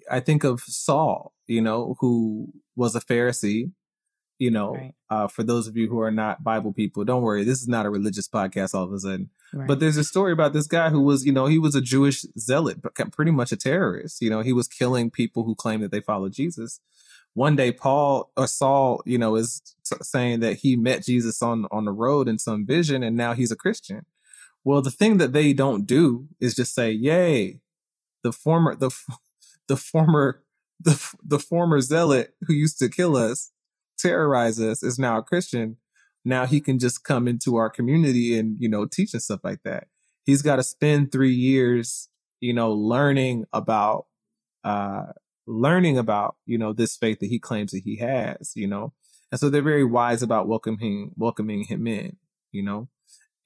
I think of Saul, you know, who was a Pharisee, you know, Right. uh, for those of you who are not Bible people, don't worry. This is not a religious podcast all of a sudden. Right. But there's a story about this guy who was, you know, he was a Jewish zealot, but pretty much a terrorist. You know, he was killing people who claimed that they followed Jesus. One day, Paul or Saul, you know, is saying that he met Jesus on on the road in some vision, and now he's a Christian. Well, the thing that they don't do is just say, "Yay, the former the the former the the former zealot who used to kill us, terrorize us, is now a Christian." now he can just come into our community and you know teach and stuff like that. He's got to spend three years you know learning about uh learning about you know this faith that he claims that he has you know? And so they're very wise about welcoming welcoming him in you know?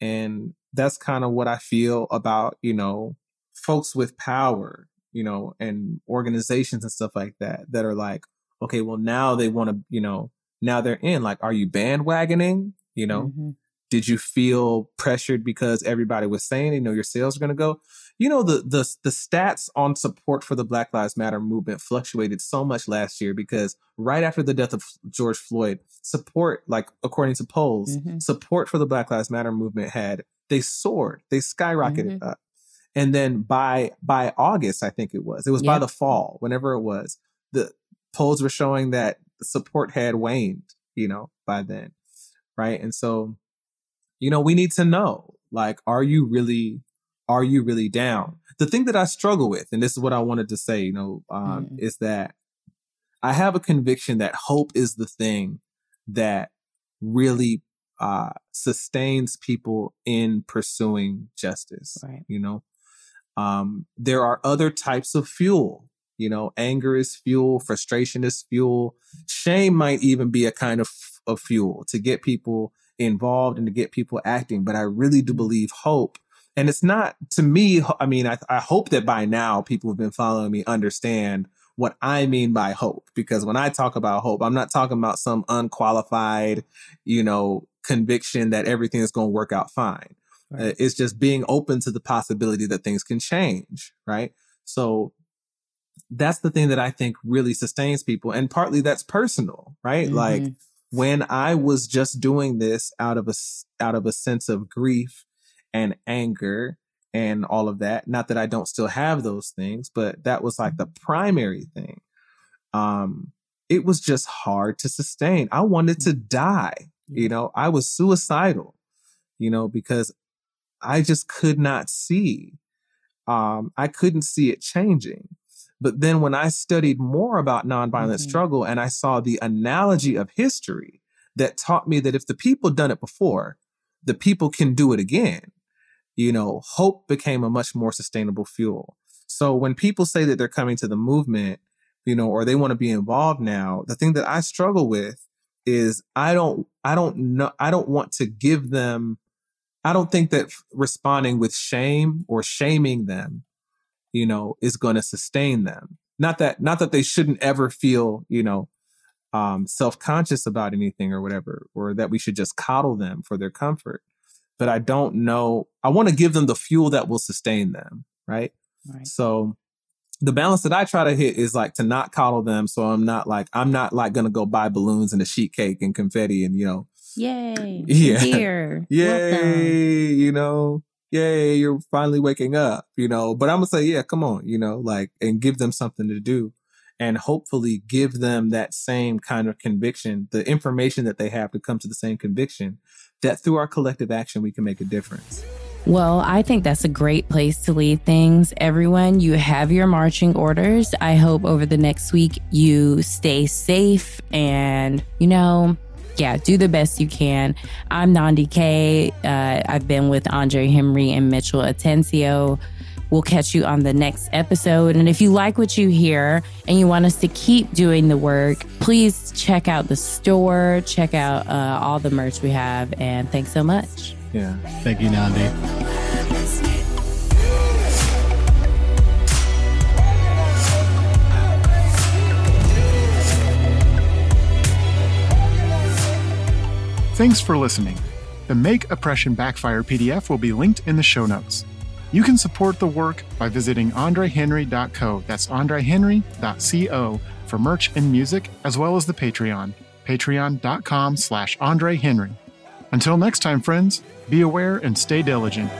And that's kind of what i feel about you know folks with power you know and organizations and stuff like that that are like okay well now they want to you know now they're in like are you bandwagoning you know Mhm. did you feel pressured because everybody was saying you know your sales are going to go you know the the the stats on support for the black lives matter movement fluctuated so much last year because right after the death of george floyd support like according to polls Mhm. support for the black lives matter movement had they soared they skyrocketed up. And then by by august i think it was it was by the fall whenever it was the polls were showing that support had waned you know by then right? And so you know we need to know like are you really are you really down? The thing that i struggle with and this is what i wanted to say you know um, Mm. is that i have a conviction that hope is the thing that really uh, sustains people in pursuing justice Right. you know? Um, there are other types of fuel you know? Anger is fuel frustration is fuel. Shame might even be a kind of, of fuel to get people involved and to get people acting but i really do believe hope. And it's not to me i mean I, I hope that by now people who've been following me understand what i mean by hope because when i talk about hope i'm not talking about some unqualified you know conviction that everything is going to work out fine Right. uh, it's just being open to the possibility that things can change, right? So that's the thing that I think really sustains people. And partly that's personal, right? Like Mhm. when I was just doing this out of a out of a sense of grief and anger and all of that, not that I don't still have those things, but that was like the primary thing. Um it was just hard to sustain. I wanted to die, you know. I was suicidal, you know, because I just could not see. Um, I couldn't see it changing. But then when I studied more about nonviolent Mhm. struggle and I saw the analogy of history that taught me that if the people done it before, the people can do it again. You know, hope became a much more sustainable fuel. So when people say that they're coming to the movement, you know, or they want to be involved now, the thing that I struggle with is I don't, I don't know, I don't want to give them I don't think that responding with shame or shaming them, you know, is going to sustain them. Not that, not that they shouldn't ever feel, you know, um, self-conscious about anything or whatever, or that we should just coddle them for their comfort. But I don't know. I want to give them the fuel that will sustain them. Right. Right. So the balance that I try to hit is like to not coddle them. So I'm not like, I'm not like going to go buy balloons and a sheet cake and confetti and, you know, Yay. Yeah. Here. yay, Welcome. you know, yay, you're finally waking up, you know. But I'm gonna say, yeah, come on, you know, like, and give them something to do, and hopefully give them that same kind of conviction, the information that they have to come to the same conviction that through our collective action we can make a difference. Well, I think that's a great place to leave things. Everyone, you have your marching orders. I hope over the next week you stay safe and, you know, yeah, do the best you can. I'm Nandi K. Uh, I've been with Andre Henry and Mitchell Atencio. We'll catch you on the next episode. And if you like what you hear and you want us to keep doing the work, please check out the store, check out uh, all the merch we have. And thanks so much. Yeah. Thank you, Nandi. Thanks for listening. The Make Oppression Backfire PDF will be linked in the show notes. You can support the work by visiting andrehenry.co. That's andrehenry.co for merch and music, as well as the Patreon, patreon.com slash andrehenry. Until next time, friends, be aware and stay diligent.